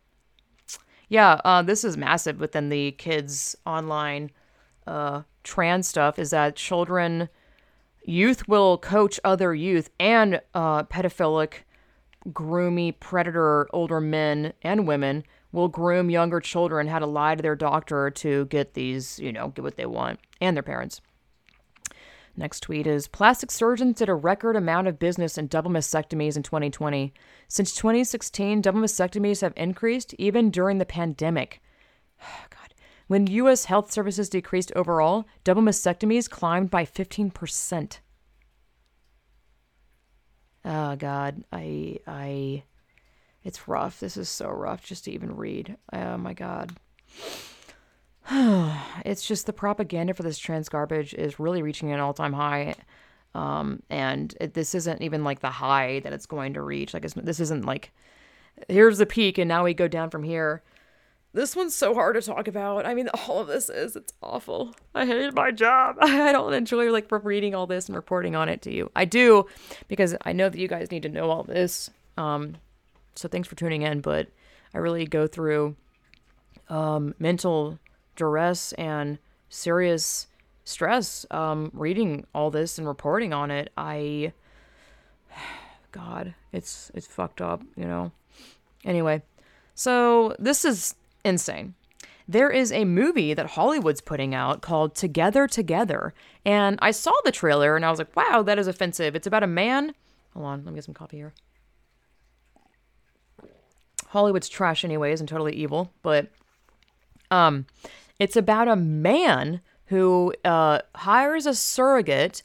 Yeah, uh, this is massive within the kids online uh, trans stuff. Is that children, youth will coach other youth and uh, pedophilic, groomy predator older men and women will groom younger children how to lie to their doctor to get these, you know, get what they want and their parents. Next tweet is Plastic surgeons did a record amount of business in double mastectomies in 2020. Since 2016, double mastectomies have increased even during the pandemic. God. When U.S. health services decreased overall, double mastectomies climbed by 15%. Oh God, I I it's rough. This is so rough just to even read. Oh my God. it's just the propaganda for this trans garbage is really reaching an all-time high um, and it, this isn't even like the high that it's going to reach. Like this isn't like here's the peak and now we go down from here. This one's so hard to talk about. I mean all of this is. It's awful. I hate my job. I don't enjoy like reading all this and reporting on it to you. I do because i know that you guys need to know all this um, so thanks for tuning in but i really go through um, mental duress and serious stress um, reading all this and reporting on it. I, God, it's it's fucked up, you know. Anyway, so this is insane. There is a movie that Hollywood's putting out called Together Together, and I saw the trailer and I was like, "Wow, that is offensive." It's about a man. Hold on, let me get some coffee here. Hollywood's trash, anyways, and totally evil, but um, it's about a man who uh, hires a surrogate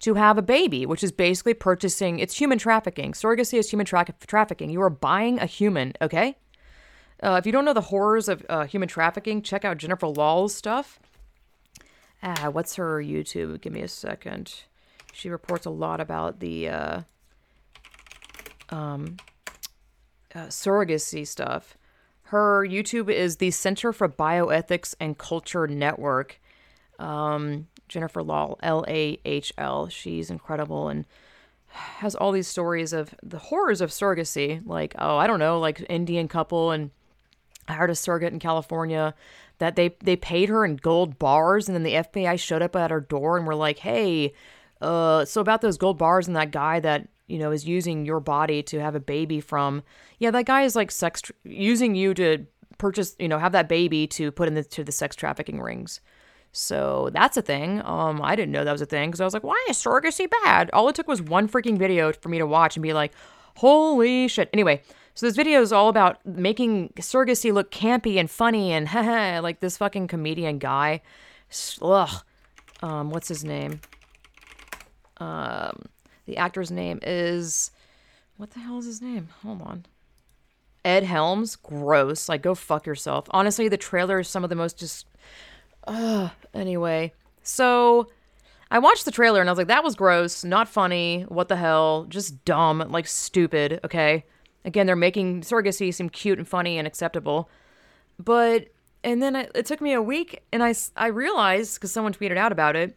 to have a baby, which is basically purchasing. It's human trafficking. Surrogacy is human tra- trafficking. You are buying a human. Okay. Uh, if you don't know the horrors of uh, human trafficking, check out Jennifer Lahl's stuff. Ah, what's her YouTube? Give me a second. She reports a lot about the uh, um, uh, surrogacy stuff. Her YouTube is the Center for Bioethics and Culture Network. Um, Jennifer Lahl, L A H L. She's incredible and has all these stories of the horrors of surrogacy. Like, oh, I don't know, like Indian couple and I hired a surrogate in California that they they paid her in gold bars, and then the FBI showed up at her door and were like, hey, uh, so about those gold bars and that guy that you know, is using your body to have a baby from. Yeah, that guy is like sex tra- using you to purchase, you know, have that baby to put into the, the sex trafficking rings. So that's a thing. Um, I didn't know that was a thing because I was like, why is surrogacy bad? All it took was one freaking video for me to watch and be like, holy shit. Anyway, so this video is all about making surrogacy look campy and funny and like this fucking comedian guy. Ugh. Um, what's his name? Um, the actor's name is. What the hell is his name? Hold on. Ed Helms. Gross. Like, go fuck yourself. Honestly, the trailer is some of the most just. Uh, anyway. So. I watched the trailer and I was like, that was gross, not funny, what the hell, just dumb, like stupid, okay? Again, they're making surrogacy seem cute and funny and acceptable. But, and then it, it took me a week and I, I realized, because someone tweeted out about it,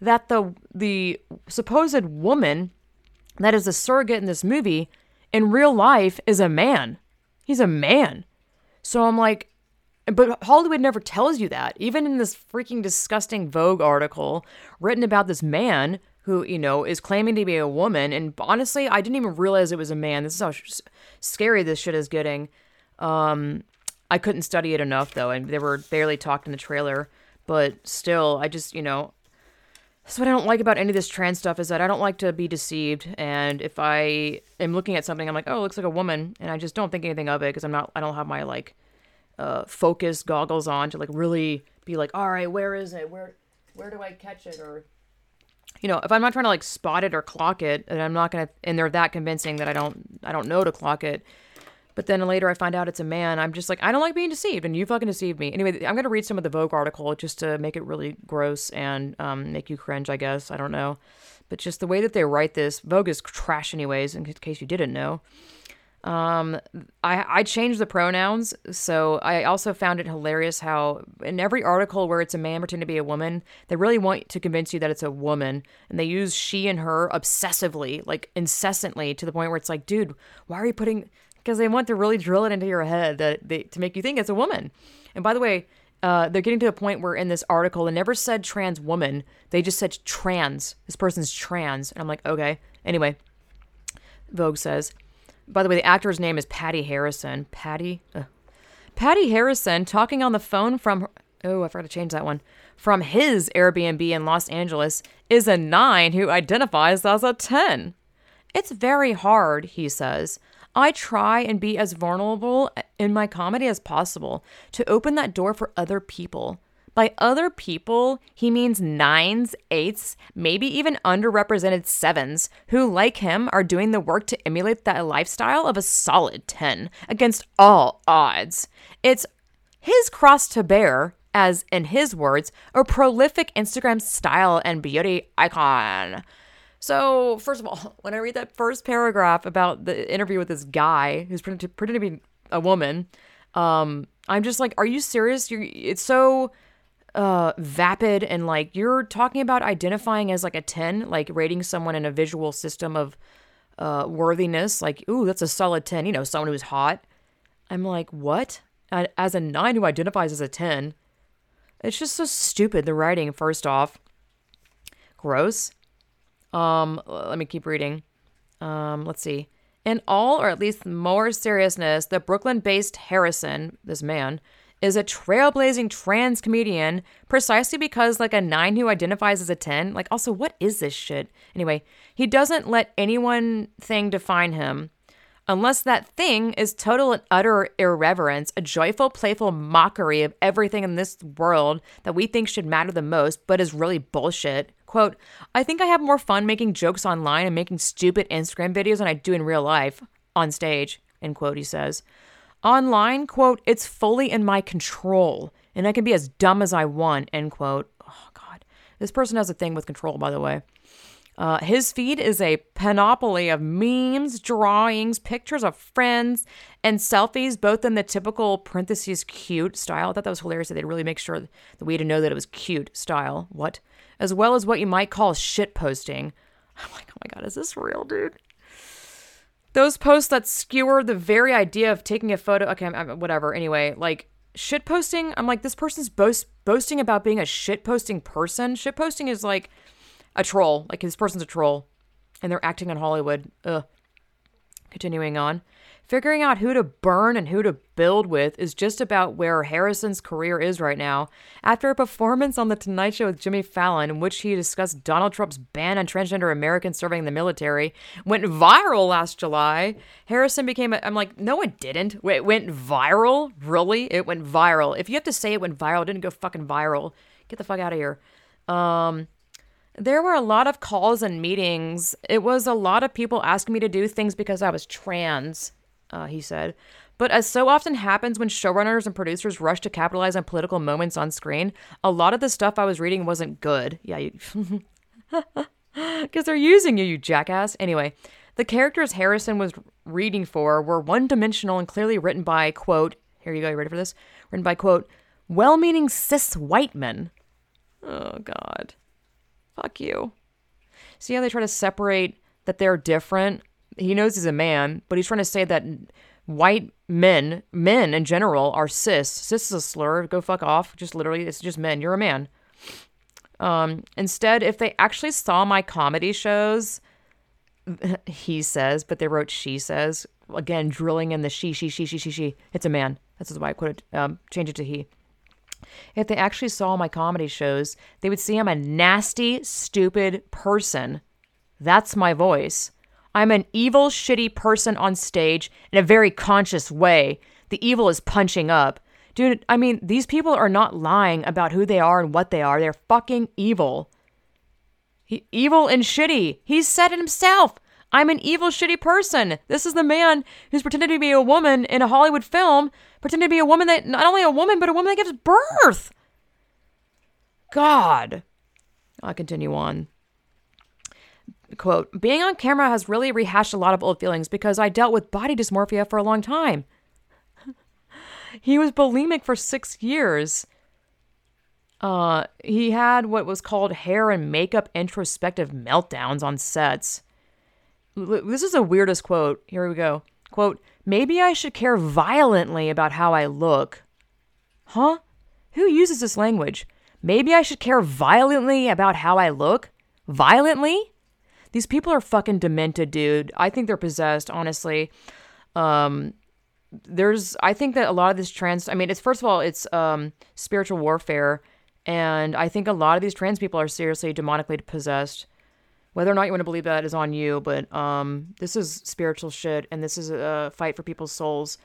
that the the supposed woman that is a surrogate in this movie in real life is a man. He's a man. So I'm like, but Hollywood never tells you that. Even in this freaking disgusting Vogue article written about this man who, you know, is claiming to be a woman. And honestly, I didn't even realize it was a man. This is how sh- scary this shit is getting. Um, I couldn't study it enough, though, and they were barely talked in the trailer. But still, I just, you know, so what I don't like about any of this trans stuff is that I don't like to be deceived. And if I am looking at something, I'm like, oh, it looks like a woman, and I just don't think anything of it because I'm not, I don't have my like, uh, focus goggles on to like really be like, all right, where is it? Where, where do I catch it? Or you know, if I'm not trying to like spot it or clock it, and I'm not gonna, and they're that convincing that I don't, I don't know to clock it. But then later I find out it's a man. I'm just like, I don't like being deceived, and you fucking deceived me. Anyway, I'm gonna read some of the Vogue article just to make it really gross and um, make you cringe. I guess I don't know, but just the way that they write this, Vogue is trash, anyways. In case you didn't know. Um, I, I changed the pronouns, so I also found it hilarious how in every article where it's a man pretending to be a woman, they really want to convince you that it's a woman, and they use she and her obsessively, like incessantly, to the point where it's like, dude, why are you putting? Because they want to really drill it into your head that they, to make you think it's a woman. And by the way, uh, they're getting to a point where in this article, they never said trans woman, they just said trans. This person's trans, and I'm like, okay. Anyway, Vogue says. By the way, the actor's name is Patty Harrison. Patty? Uh. Patty Harrison talking on the phone from. Oh, I forgot to change that one. From his Airbnb in Los Angeles is a nine who identifies as a 10. It's very hard, he says. I try and be as vulnerable in my comedy as possible to open that door for other people. By other people, he means nines, eights, maybe even underrepresented sevens who, like him, are doing the work to emulate that lifestyle of a solid 10 against all odds. It's his cross to bear as, in his words, a prolific Instagram style and beauty icon. So, first of all, when I read that first paragraph about the interview with this guy who's pretending to, be a woman, um, I'm just like, are you serious? You're, it's so uh vapid and like you're talking about identifying as like a 10 like rating someone in a visual system of uh worthiness like ooh that's a solid 10 you know someone who's hot. I'm like what? As a 9 who identifies as a 10 it's just so stupid the writing first off. Gross um let me keep reading um let's see in all or at least more seriousness the brooklyn based harrison this man is a trailblazing trans comedian precisely because, like, a nine who identifies as a 10, like, also, what is this shit? Anyway, he doesn't let any one thing define him. Unless that thing is total and utter irreverence, a joyful, playful mockery of everything in this world that we think should matter the most, but is really bullshit. Quote, I think I have more fun making jokes online and making stupid Instagram videos than I do in real life, on stage, end quote, he says. Online, quote, it's fully in my control and I can be as dumb as I want, end quote. Oh, God. This person has a thing with control, by the way. Uh, his feed is a panoply of memes, drawings, pictures of friends, and selfies, both in the typical parentheses cute style. I thought that was hilarious that they'd really make sure that we had to know that it was cute style. What? As well as what you might call shit posting. I'm like, oh my God, is this real, dude? those posts that skewer the very idea of taking a photo. Okay, I'm, whatever. Anyway, like shit posting. I'm like, this person's boast boasting about being a shit posting person. Shit posting is like a troll. Like this person's a troll, and they're acting in Hollywood. Ugh. Continuing on. Figuring out who to burn and who to build with is just about where Harrison's career is right now. After a performance on The Tonight Show with Jimmy Fallon, in which he discussed Donald Trump's ban on transgender Americans serving in the military, went viral last July. Harrison became a. I'm like, no, it didn't. It went viral? Really? It went viral. If you have to say it went viral, it didn't go fucking viral. Get the fuck out of here. Um. There were a lot of calls and meetings. It was a lot of people asking me to do things because I was trans uh, he said. But as so often happens when showrunners and producers rush to capitalize on political moments on screen, a lot of the stuff I was reading wasn't good. Yeah, because they're using you, you jackass. Anyway, the characters Harrison was reading for were one dimensional and clearly written by, quote, here you go, you ready for this? Written by, quote, well meaning cis white men. Oh, God. Fuck you. See how they try to separate that they're different he knows he's a man, but he's trying to say that white men, men in general, are cis. Cis is a slur. Go fuck off. Just literally, it's just men. You're a man. Um, instead, if they actually saw my comedy shows, he says, but they wrote she says. Again, drilling in the she, she, she, she, she, she. It's a man. That's why I put it, um, change it to he. If they actually saw my comedy shows, they would see I'm a nasty, stupid person. That's my voice. I'm an evil, shitty person on stage in a very conscious way. The evil is punching up. Dude, I mean, these people are not lying about who they are and what they are. They're fucking evil. He, evil and shitty. He said it himself. I'm an evil, shitty person. This is the man who's pretending to be a woman in a Hollywood film, pretending to be a woman that, not only a woman, but a woman that gives birth. God. I'll continue on. Quote, being on camera has really rehashed a lot of old feelings because I dealt with body dysmorphia for a long time. he was bulimic for six years. Uh, he had what was called hair and makeup introspective meltdowns on sets. This is the weirdest quote. Here we go. Quote, maybe I should care violently about how I look. Huh? Who uses this language? Maybe I should care violently about how I look? Violently? These people are fucking demented, dude. I think they're possessed, honestly. Um, there's, I think that a lot of this trans, I mean, it's first of all, it's um, spiritual warfare. And I think a lot of these trans people are seriously demonically possessed. Whether or not you want to believe that is on you, but um, this is spiritual shit, and this is a fight for people's souls.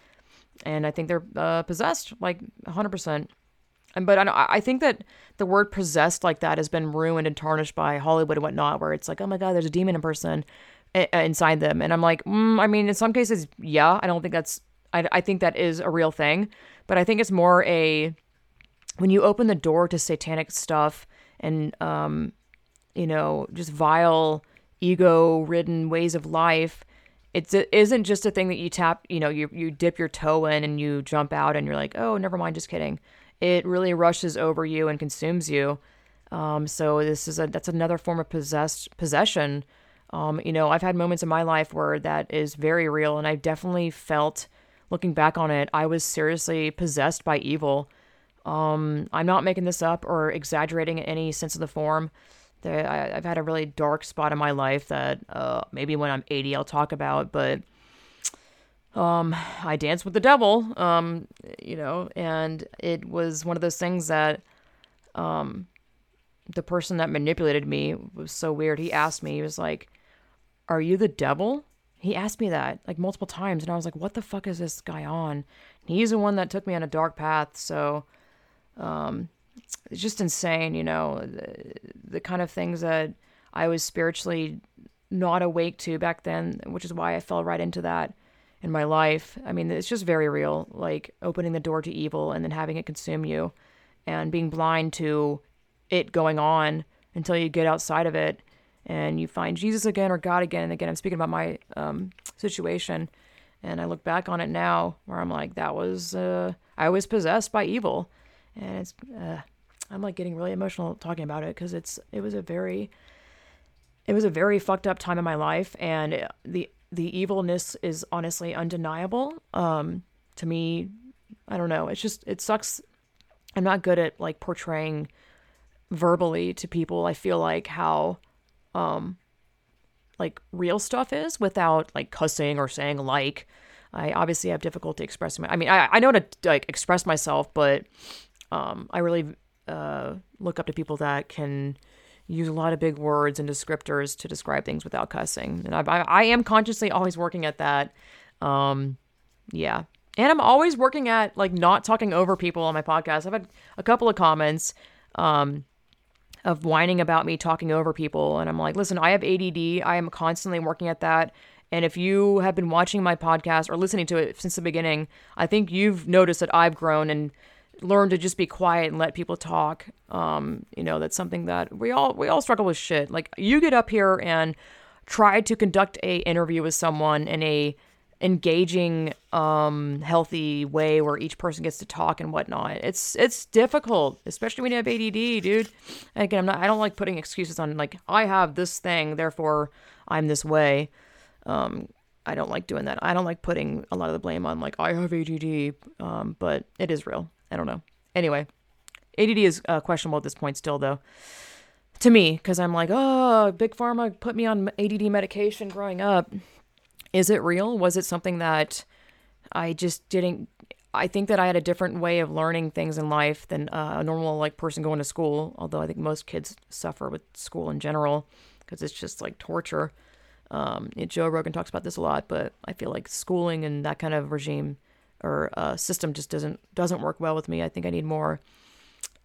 And I think they're uh, possessed, like 100%. But I, I think that the word possessed like that has been ruined and tarnished by Hollywood and whatnot, where it's like, oh my God, there's a demon in person inside them. And I'm like, mm, I mean, in some cases, yeah, I don't think that's, I, I think that is a real thing. But I think it's more a, when you open the door to satanic stuff and um, you know just vile ego ridden ways of life it's, it isn't just a thing that you tap you know you, you dip your toe in and you jump out and you're like oh never mind just kidding it really rushes over you and consumes you. Um, so this is a that's another form of possessed possession. Um, you know i've had moments in my life where that is very real and I've definitely felt looking back on it i was seriously possessed by evil. Um, I'm not making this up or exaggerating in any sense of the form. I, have had a really dark spot in my life that uh, maybe when I'm 80 I'll talk about, but um, I danced with the devil, um, you know, and it was one of those things that um, the person that manipulated me was so weird. He asked me, he was like, Are you the devil? He asked me that like multiple times, and I was like, What the fuck is this guy on? He's the one that took me on a dark path, so um, it's just insane, you know, the, the kind of things that I was spiritually not awake to back then, which is why I fell right into that in my life. I mean, it's just very real, like opening the door to evil and then having it consume you and being blind to it going on until you get outside of it and you find Jesus again or God again. And again, I'm speaking about my um, situation. And I look back on it now where I'm like, that was, uh, I was possessed by evil and it's uh, I'm like getting really emotional talking about it because it's it was a very it was a very fucked up time in my life, and the the evilness is honestly undeniable. Um, to me, I don't know. It's just it sucks. I'm not good at like portraying verbally to people. I feel like how um like real stuff is without like cussing or saying like. I obviously have difficulty expressing my. I mean, I I know to like express myself, but um, I really uh, look up to people that can use a lot of big words and descriptors to describe things without cussing. And I, I, I am consciously always working at that. Um, yeah. And I'm always working at like not talking over people on my podcast. I've had a couple of comments um, of whining about me talking over people. And I'm like, listen, I have ADD. I am constantly working at that. And if you have been watching my podcast or listening to it since the beginning, I think you've noticed that I've grown and learn to just be quiet and let people talk. Um, you know, that's something that we all we all struggle with shit. Like you get up here and try to conduct a interview with someone in a engaging, um, healthy way where each person gets to talk and whatnot. It's it's difficult, especially when you have ADD, dude. And again, I'm not. I don't like putting excuses on like I have this thing, therefore I'm this way. Um, I don't like doing that. I don't like putting a lot of the blame on like I have ADD, um, but it is real. I don't know. Anyway, ADD is uh, questionable at this point still, though. To me, because I'm like, oh, Big Pharma put me on ADD medication growing up. Is it real? Was it something that I just didn't? I think that I had a different way of learning things in life than uh, a normal like person going to school. Although I think most kids suffer with school in general because it's just like torture. Um, Joe Rogan talks about this a lot, but I feel like schooling and that kind of regime or uh, system just doesn't doesn't work well with me. I think I need more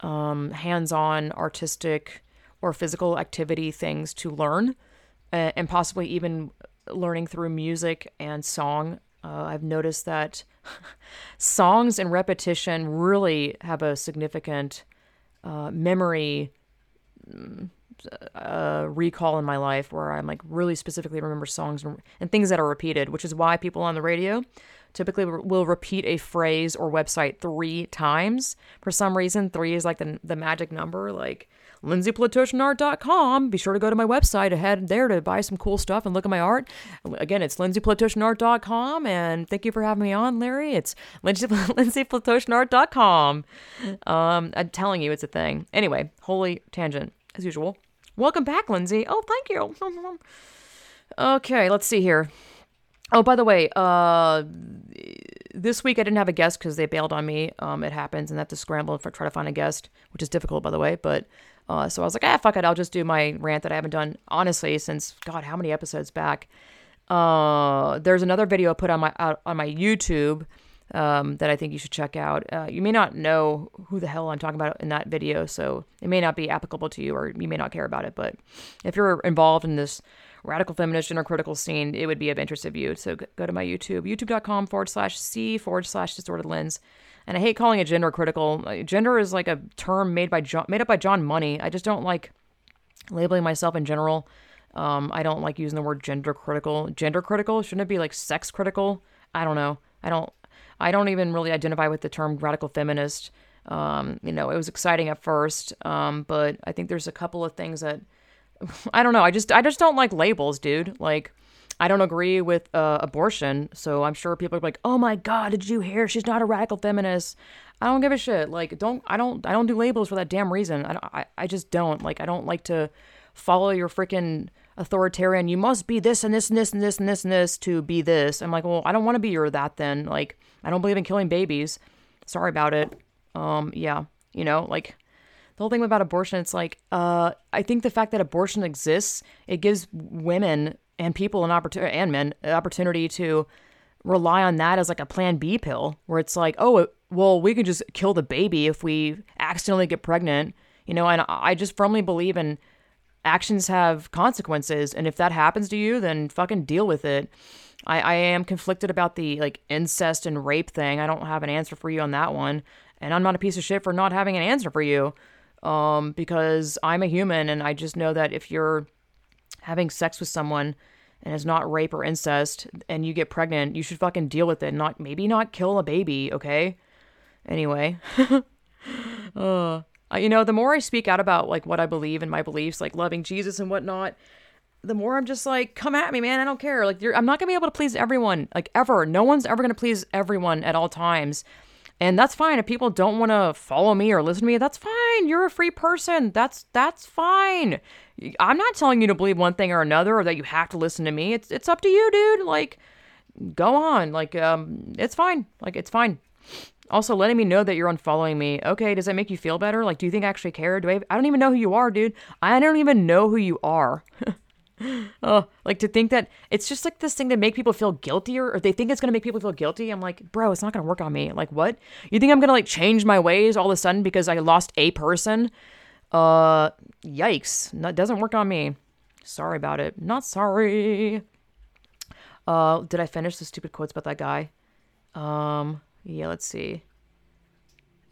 um, hands-on, artistic, or physical activity things to learn, uh, and possibly even learning through music and song. Uh, I've noticed that songs and repetition really have a significant uh, memory uh, recall in my life where I'm like really specifically remember songs and, and things that are repeated, which is why people on the radio typically will repeat a phrase or website three times. For some reason, three is like the, the magic number. Like lindsayplatotionart.com. Be sure to go to my website ahead there to buy some cool stuff and look at my art. Again, it's lindsayplatotionart.com. And thank you for having me on, Larry. It's lindsay. Um, I'm telling you, it's a thing. Anyway, holy tangent as usual. Welcome back, Lindsay. Oh, thank you. okay, let's see here. Oh, by the way, uh, this week I didn't have a guest because they bailed on me. Um, it happens, and I have to scramble for try to find a guest, which is difficult, by the way. But uh, so I was like, ah, fuck it, I'll just do my rant that I haven't done honestly since God, how many episodes back? Uh, there's another video I put on my on my YouTube um, that I think you should check out. Uh, you may not know who the hell I'm talking about in that video, so it may not be applicable to you, or you may not care about it. But if you're involved in this radical feminist gender critical scene, it would be of interest to you. So go to my YouTube, youtube.com forward slash C forward slash distorted lens. And I hate calling it gender critical. Gender is like a term made by John, made up by John Money. I just don't like labeling myself in general. Um, I don't like using the word gender critical. Gender critical shouldn't it be like sex critical? I don't know. I don't. I don't even really identify with the term radical feminist. Um, you know, it was exciting at first, um, but I think there's a couple of things that I don't know. I just I just don't like labels, dude. Like I don't agree with uh, abortion, so I'm sure people are like, "Oh my god, did you hear? She's not a radical feminist." I don't give a shit. Like, don't I don't I don't do labels for that damn reason. I I, I just don't like. I don't like to follow your freaking authoritarian. You must be this and this and this and this and this and this to be this. I'm like, well, I don't want to be your that then. Like, I don't believe in killing babies. Sorry about it. Um, yeah, you know, like the whole thing about abortion, it's like, uh, I think the fact that abortion exists, it gives women and people an opportunity and men an opportunity to rely on that as like a plan B pill, where it's like, oh, well, we can just kill the baby if we accidentally get pregnant, you know. And I just firmly believe in actions have consequences, and if that happens to you, then fucking deal with it. I, I am conflicted about the like incest and rape thing. I don't have an answer for you on that one, and I'm not a piece of shit for not having an answer for you um, because I'm a human and I just know that if you're having sex with someone and it's not rape or incest and you get pregnant, you should fucking deal with it. Not maybe not kill a baby, okay? Anyway, uh, you know, the more I speak out about like what I believe and my beliefs, like loving Jesus and whatnot, the more I'm just like, come at me, man. I don't care. Like, I'm not gonna be able to please everyone, like ever. No one's ever gonna please everyone at all times. And that's fine. If people don't want to follow me or listen to me, that's fine. You're a free person. That's that's fine. I'm not telling you to believe one thing or another or that you have to listen to me. It's it's up to you, dude. Like go on. Like um it's fine. Like it's fine. Also, letting me know that you're unfollowing me. Okay, does that make you feel better? Like, do you think I actually care? Do I? I don't even know who you are, dude. I don't even know who you are. oh, like to think that it's just like this thing to make people feel guilty or, they think it's gonna make people feel guilty. I'm like, bro, it's not gonna work on me. Like, what? You think I'm gonna like change my ways all of a sudden because I lost a person? Uh, yikes. Doesn't work on me. Sorry about it. Not sorry. Uh, did I finish the stupid quotes about that guy? Um, yeah, let's see.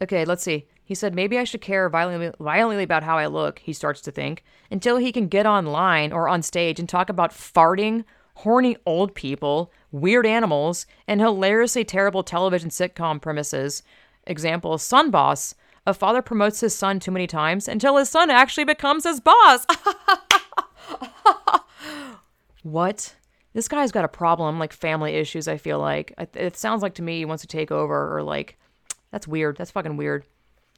Okay, let's see. He said, maybe I should care violently, about how I look, he starts to think, until he can get online or on stage and talk about farting, horny old people, weird animals, and hilariously terrible television sitcom premises. Example Son Boss. A father promotes his son too many times until his son actually becomes his boss. what? This guy's got a problem, like family issues, I feel like. It sounds like to me he wants to take over or like. That's weird. That's fucking weird.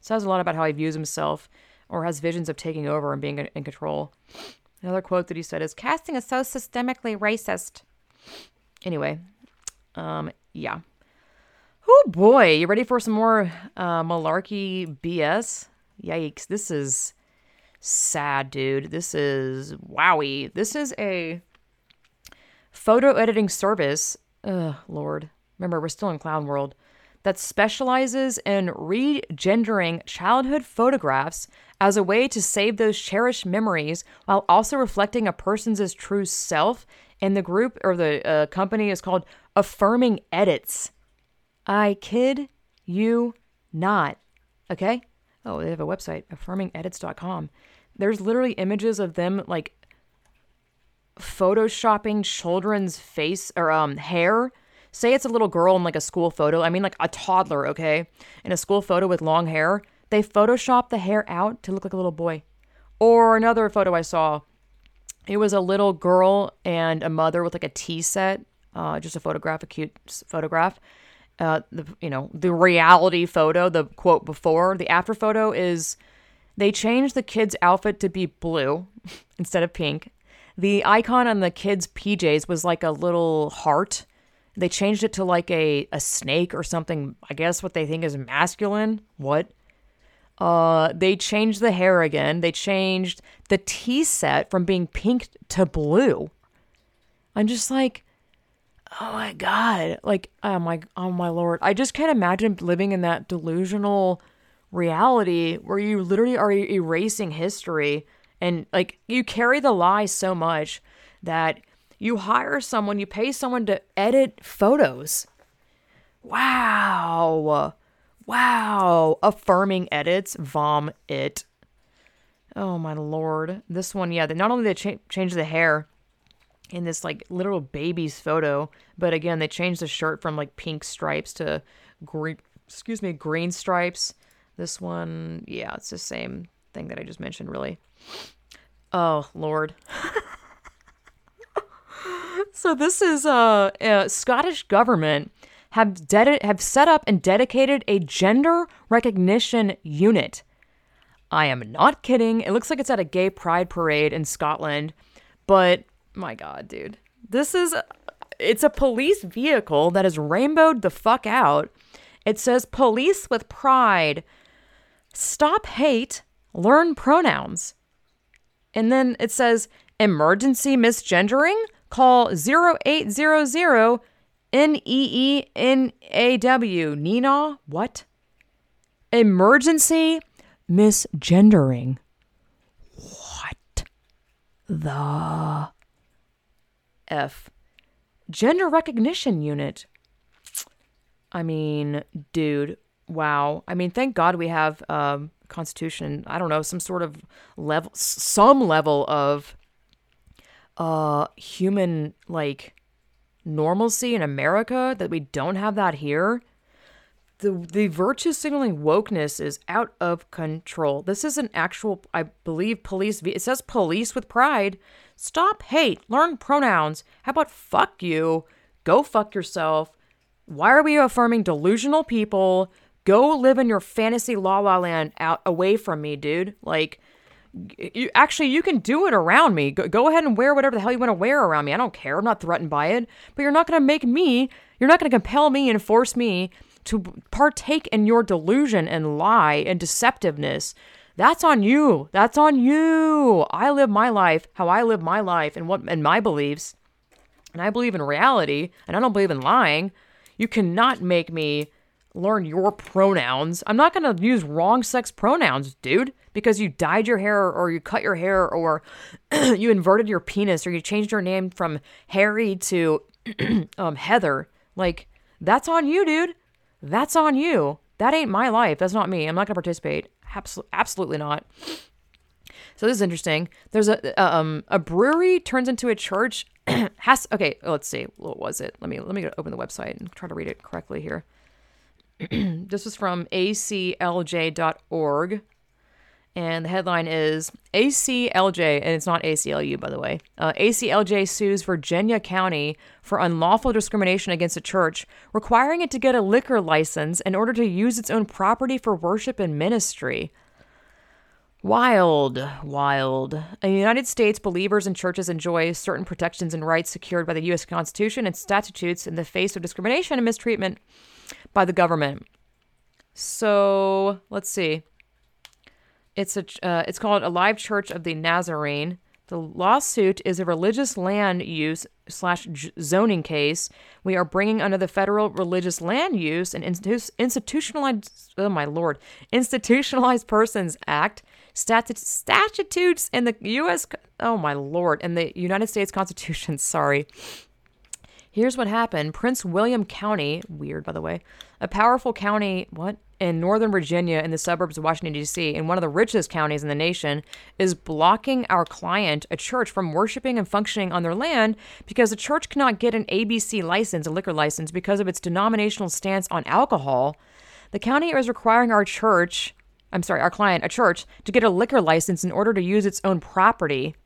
Says a lot about how he views himself or has visions of taking over and being in control. Another quote that he said is casting is so systemically racist. Anyway, um, yeah. Oh boy, you ready for some more uh, malarkey BS? Yikes, this is sad, dude. This is wowie. This is a photo editing service. Ugh, Lord. Remember, we're still in clown world that specializes in regendering childhood photographs as a way to save those cherished memories while also reflecting a person's true self. And the group or the uh, company is called Affirming Edits. I kid you not. Okay? Oh, they have a website, affirmingedits.com. There's literally images of them like photoshopping children's face or um hair. Say it's a little girl in like a school photo. I mean like a toddler, okay? In a school photo with long hair. They photoshop the hair out to look like a little boy. Or another photo I saw. It was a little girl and a mother with like a tea set, uh, just a photograph, a cute photograph. Uh, the you know the reality photo, the quote before the after photo is they changed the kid's outfit to be blue instead of pink. The icon on the kid's PJs was like a little heart. They changed it to like a, a snake or something, I guess what they think is masculine. What? Uh, they changed the hair again. They changed the tea set from being pink to blue. I'm just like, oh my god, like oh my oh my lord. I just can't imagine living in that delusional reality where you literally are erasing history and like you carry the lie so much that you hire someone, you pay someone to edit photos. Wow. Wow. Affirming edits, vom it. Oh my lord. This one, yeah, not only they cha- changed the hair in this like literal baby's photo, but again, they changed the shirt from like pink stripes to green, excuse me, green stripes. This one, yeah, it's the same thing that I just mentioned, really. Oh, Lord. so this is a Scottish government have have set up and dedicated a gender recognition unit. I am not kidding. It looks like it's at a gay pride parade in Scotland, but my god, dude. This is it's a police vehicle that is rainbowed the fuck out. It says police with pride. Stop hate, learn pronouns. And then it says emergency misgendering, call 0800 NEENAW. Nina, what? Emergency misgendering. What the F? Gender recognition unit. I mean, dude, wow. I mean, thank God we have um, Constitution. I don't know, some sort of level, some level of uh human like normalcy in America that we don't have that here. The the virtue signaling wokeness is out of control. This is an actual, I believe, police. It says police with pride. Stop hate. Learn pronouns. How about fuck you? Go fuck yourself. Why are we affirming delusional people? Go live in your fantasy la la land out away from me, dude. Like, you actually you can do it around me. Go, go ahead and wear whatever the hell you want to wear around me. I don't care. I'm not threatened by it. But you're not going to make me. You're not going to compel me and force me to partake in your delusion and lie and deceptiveness. That's on you. That's on you. I live my life how I live my life and what and my beliefs. And I believe in reality and I don't believe in lying. You cannot make me learn your pronouns. I'm not going to use wrong sex pronouns, dude, because you dyed your hair or you cut your hair or you inverted your penis or you changed your name from Harry to um, Heather. Like, that's on you, dude. That's on you. That ain't my life. That's not me. I'm not going to participate. Absol- absolutely not. So this is interesting. There's a um a brewery turns into a church. has okay. Let's see. What was it? Let me let me open the website and try to read it correctly here. this is from aclj.org. And the headline is ACLJ, and it's not ACLU, by the way. Uh, ACLJ sues Virginia County for unlawful discrimination against a church, requiring it to get a liquor license in order to use its own property for worship and ministry. Wild, wild. In the United States, believers and churches enjoy certain protections and rights secured by the U.S. Constitution and statutes in the face of discrimination and mistreatment by the government. So let's see. It's a uh, it's called Alive Church of the Nazarene. The lawsuit is a religious land use slash zoning case. We are bringing under the federal religious land use and institu- institutionalized, oh my lord, institutionalized persons act, statut- statutes in the U.S. Oh my lord, and the United States Constitution. Sorry. Here's what happened. Prince William County, weird by the way, a powerful county, what? In Northern Virginia, in the suburbs of Washington, D.C., in one of the richest counties in the nation, is blocking our client, a church, from worshiping and functioning on their land because the church cannot get an ABC license, a liquor license, because of its denominational stance on alcohol. The county is requiring our church, I'm sorry, our client, a church, to get a liquor license in order to use its own property.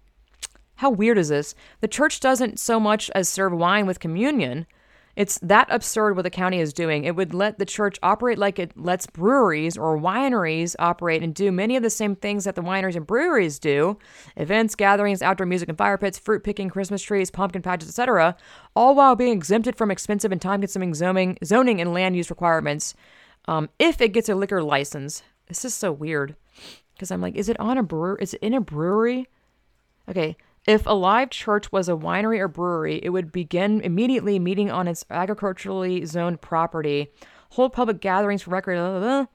How weird is this? The church doesn't so much as serve wine with communion. It's that absurd what the county is doing. It would let the church operate like it lets breweries or wineries operate and do many of the same things that the wineries and breweries do events, gatherings, outdoor music and fire pits, fruit picking, Christmas trees, pumpkin patches, etc., all while being exempted from expensive and time consuming zoning, zoning and land use requirements um, if it gets a liquor license. This is so weird because I'm like, is it on a brewer? Is it in a brewery? Okay, if Alive Church was a winery or brewery, it would begin immediately meeting on its agriculturally zoned property, hold public gatherings for record. blah, blah, blah.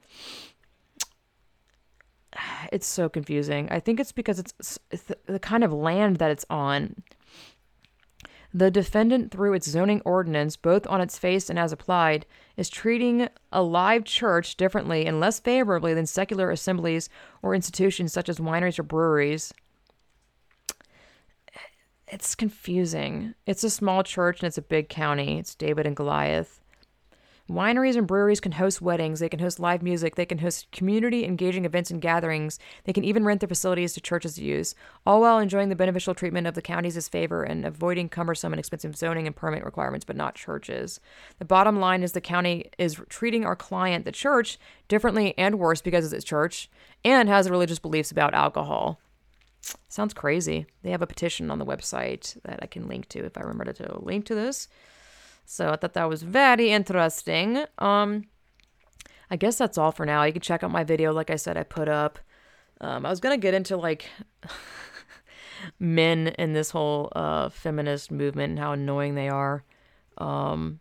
It's so confusing. I think it's because it's, it's the- the kind of land that it's on. The defendant, through its zoning ordinance, both on its face and as applied, is treating Alive Church differently and less favorably than secular assemblies or institutions such as wineries or breweries it's confusing. It's a small church and it's a big county. It's David and Goliath. Wineries and breweries can host weddings, they can host live music, they can host community engaging events and gatherings, they can even rent their facilities to churches to use, all while enjoying the beneficial treatment of the county's favor and avoiding cumbersome and expensive zoning and permit requirements, but not churches. The bottom line is the county is treating our client, the church, differently and worse because it's a church and has religious beliefs about alcohol. Sounds crazy. They have a petition on the website that I can link to if I remember to link to this. So I thought that was very interesting. Um, I guess that's all for now. You can check out my video, like I said, I put up. Um, I was gonna get into like men in this whole uh, feminist movement and how annoying they are. Um,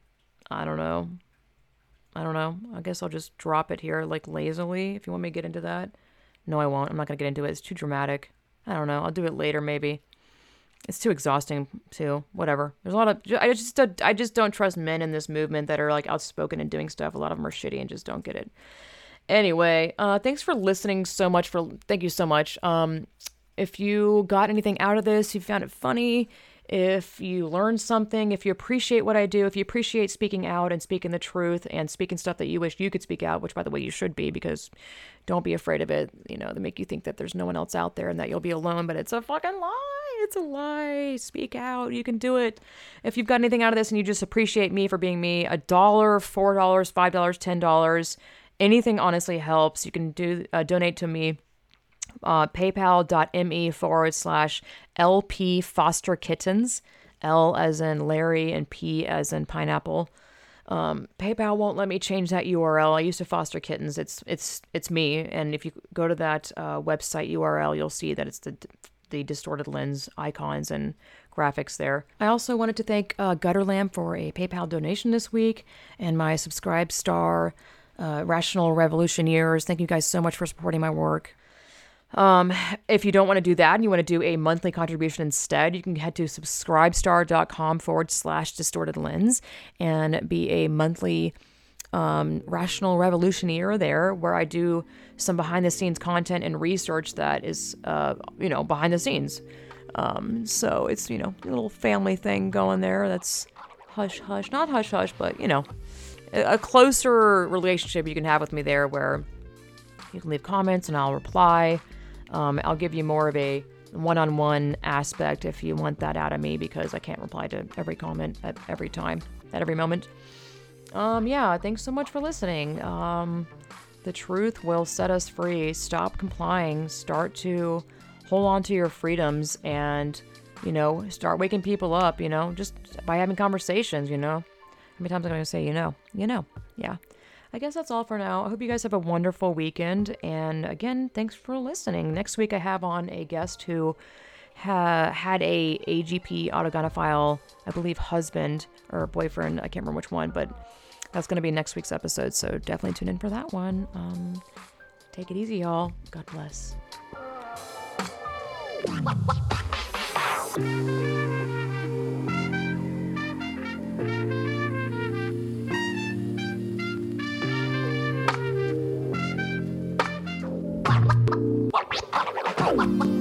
I don't know. I don't know. I guess I'll just drop it here like lazily if you want me to get into that. No, I won't. I'm not gonna get into it. It's too dramatic. I don't know. I'll do it later maybe. It's too exhausting too. Whatever. There's a lot of I just I just don't trust men in this movement that are like outspoken and doing stuff. A lot of them are shitty and just don't get it. Anyway, uh, thanks for listening so much. For thank you so much. Um, if you got anything out of this, you found it funny, if you learn something, if you appreciate what I do, if you appreciate speaking out and speaking the truth and speaking stuff that you wish you could speak out, which by the way you should be because don't be afraid of it. You know, they make you think that there's no one else out there and that you'll be alone, but it's a fucking lie. It's a lie. Speak out. You can do it. If you've got anything out of this and you just appreciate me for being me, a dollar, four dollars, five dollars, ten dollars, anything honestly helps. You can do uh, donate to me uh, paypal.me forward slash LP foster kittens. L as in Larry and P as in pineapple. Um, PayPal won't let me change that URL. I used to foster kittens. It's it's it's me. And if you go to that uh, website URL, you'll see that it's the the distorted lens icons and graphics there. I also wanted to thank uh, Gutterlamp for a PayPal donation this week, and my SubscribeStar, uh, Rational Revolutioneers. Thank you guys so much for supporting my work. Um, if you don't want to do that and you want to do a monthly contribution instead, you can head to subscribestar.com forward slash distorted lens and be a monthly um, rational revolutioneer there where I do some behind the scenes content and research that is, uh, you know, behind the scenes. Um, so it's, you know, a little family thing going there. That's hush hush, not hush hush, but, you know, a a closer relationship you can have with me there where you can leave comments and I'll reply. Um, I'll give you more of a one-on-one aspect if you want that out of me because I can't reply to every comment at every time, at every moment. Um, yeah, thanks so much for listening. Um, the truth will set us free. Stop complying. Start to hold on to your freedoms and, you know, start waking people up, you know, just by having conversations, you know. How many times am I going to say, you know? You know. Yeah. I guess that's all for now. I hope you guys have a wonderful weekend. And again, thanks for listening. Next week, I have on a guest who ha- had a AGP autogynephile, I believe, husband or boyfriend. I can't remember which one, but that's going to be next week's episode. So definitely tune in for that one. Um, take it easy, y'all. God bless. なるほど。